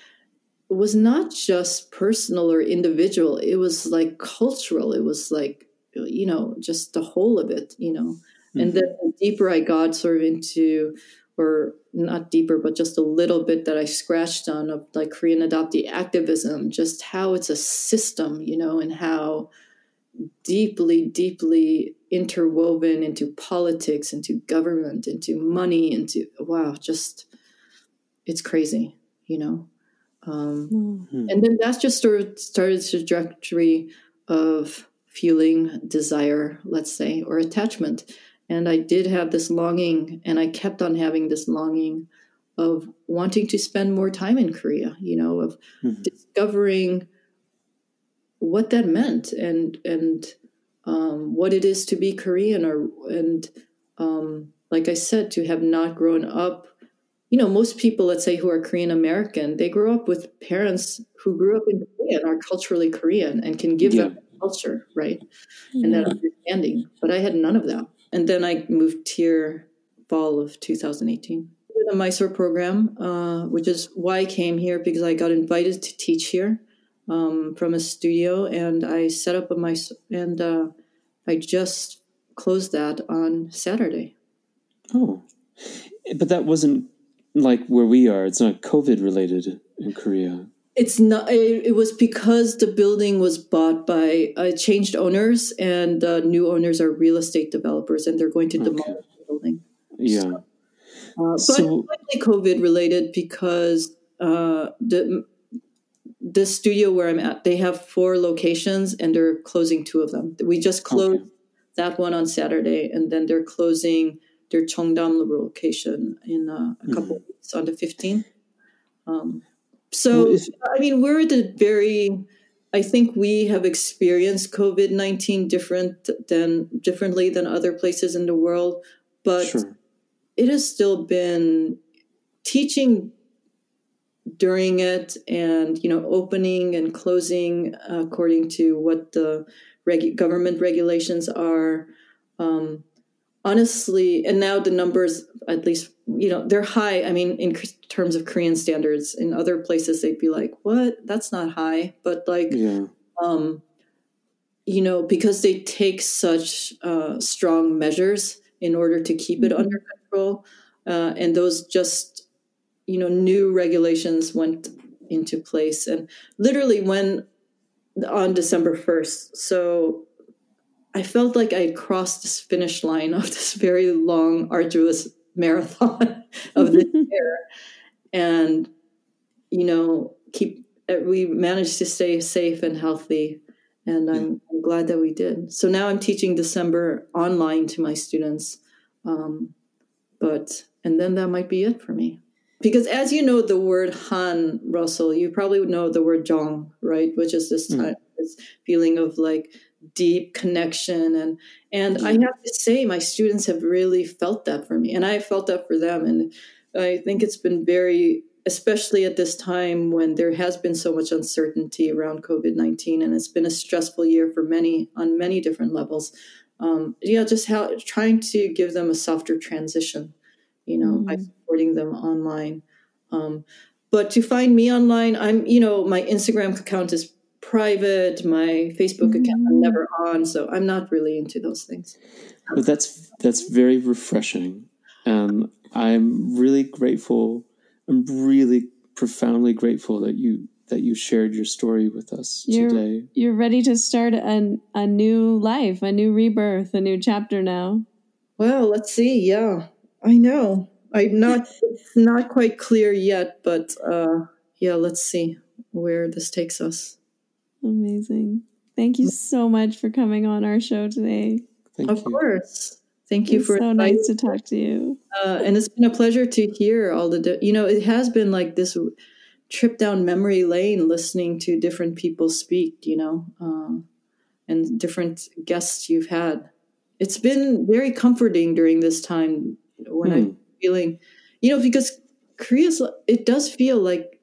was not just personal or individual it was like cultural it was like you know just the whole of it you know? And then the deeper i got sort of into or not deeper but just a little bit that i scratched on of like korean adoptee activism just how it's a system you know and how deeply deeply interwoven into politics into government into money into wow just it's crazy you know? Um, Mm. and then that's just sort of started the trajectory of feeling desire let's say or attachment and i did have this longing and i kept on having this longing of wanting to spend more time in korea you know of Mhm. discovering what that meant and and um, what it is to be korean or and um, like i said to have not grown up you know most people let's say who are korean american they grew up with parents who grew up in korea and are culturally korean and can give Yeah. them culture right? And that understanding. But i had none of that. And then i moved here fall of 2018 Did the mysore program uh, which is why i came here because i got invited to teach here um, from a studio and i set up a mysore and uh, i just closed that on saturday. Oh, but that wasn't like where we are. It's not COVID related in Korea. It's not. It, it was because the building was bought by uh, changed owners, and uh, new owners are real estate developers, and they're going to Okay. demolish the building. Yeah. Uh, but So- likely COVID related because uh, the the studio where I'm at, they have four locations, and they're closing two of them. We just closed Okay. that one on Saturday, and then they're closing their Cheongdam location in uh, a couple of weeks on the 15th. Um, so, I mean, we're at a very. I think we have experienced COVID nineteen different than differently than other places in the world, but Sure. it has still been teaching during it and you know opening and closing according to what the regu- government regulations are um, honestly and now the numbers at least you know they're high i mean in terms of korean standards in other places they'd be like what that's not high but like Yeah. um, you know, because they take such uh, strong measures in order to keep it Mhm. under control, uh, and those just, you know, new regulations went into place, and literally when on December first. So I felt like I had crossed this finish line of this very long, arduous marathon of this year, and you know, keep we managed to stay safe and healthy and I'm, I'm glad that we did. So now I'm teaching December online to my students, um, but and then that might be it for me. Because as you know, the word Han Russell, you probably know the word Jong, right? Which is this Mm. time, this feeling of like deep connection, and and I have to say, my students have really felt that for me, and I felt that for them, and I think it's been very especially at this time when there has been so much uncertainty around COVID 19 and it's been a stressful year for many on many different levels. Um, yeah, just how trying to give them a softer transition, you know, by Mhm. supporting them online. Um, but to find me online, I'm, you know, my Instagram account is private, my Facebook account I'm Mhm. never on, so I'm not really into those things. But that's that's very refreshing, and I'm really grateful. I'm really profoundly grateful that you that you shared your story with us You're- today. You're ready to start a, a new life, a new rebirth, a new chapter now. Well, let's see. Yeah, I know. I'm not it's not quite clear yet, but uh, yeah, let's see where this takes us. Amazing. Thank you so much for coming on our show today. Thank of you. course. Thank you It's for so inviting nice to talk to you. uh, and it's been a pleasure to hear all the di- you know it has been like this trip down memory lane listening to different people speak you know uh, and different guests you've had it's been very comforting during this time when i'm feeling you know because korea's it does feel like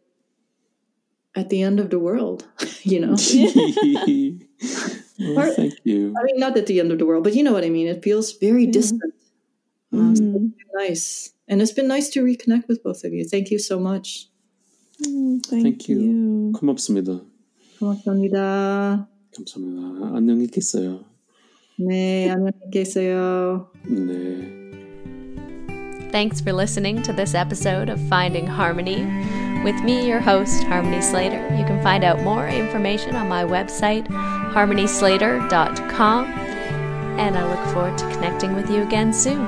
at the end of the world you know well, thank you. i mean not at the end of the world but you know what i mean it feels very Yeah. distant Uh, so Mhm. nice. And it's been nice to reconnect with both of you. Thank you so much. Mm, thank, Thank you. you. 고맙습니다. 고맙습니다. 감사합니다. 안녕히 계세요. 네, 안녕히 계세요. 네. Thanks for listening to this episode of Finding Harmony. with me, your host, Harmony Slater. You can find out more information on my website, harmonyslater.com, and I look forward to connecting with you again soon.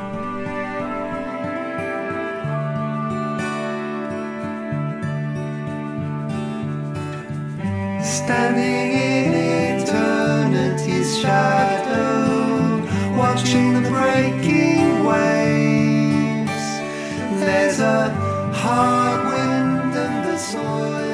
standing in eternity's shadow, watching the breaking waves. There's a heart soil.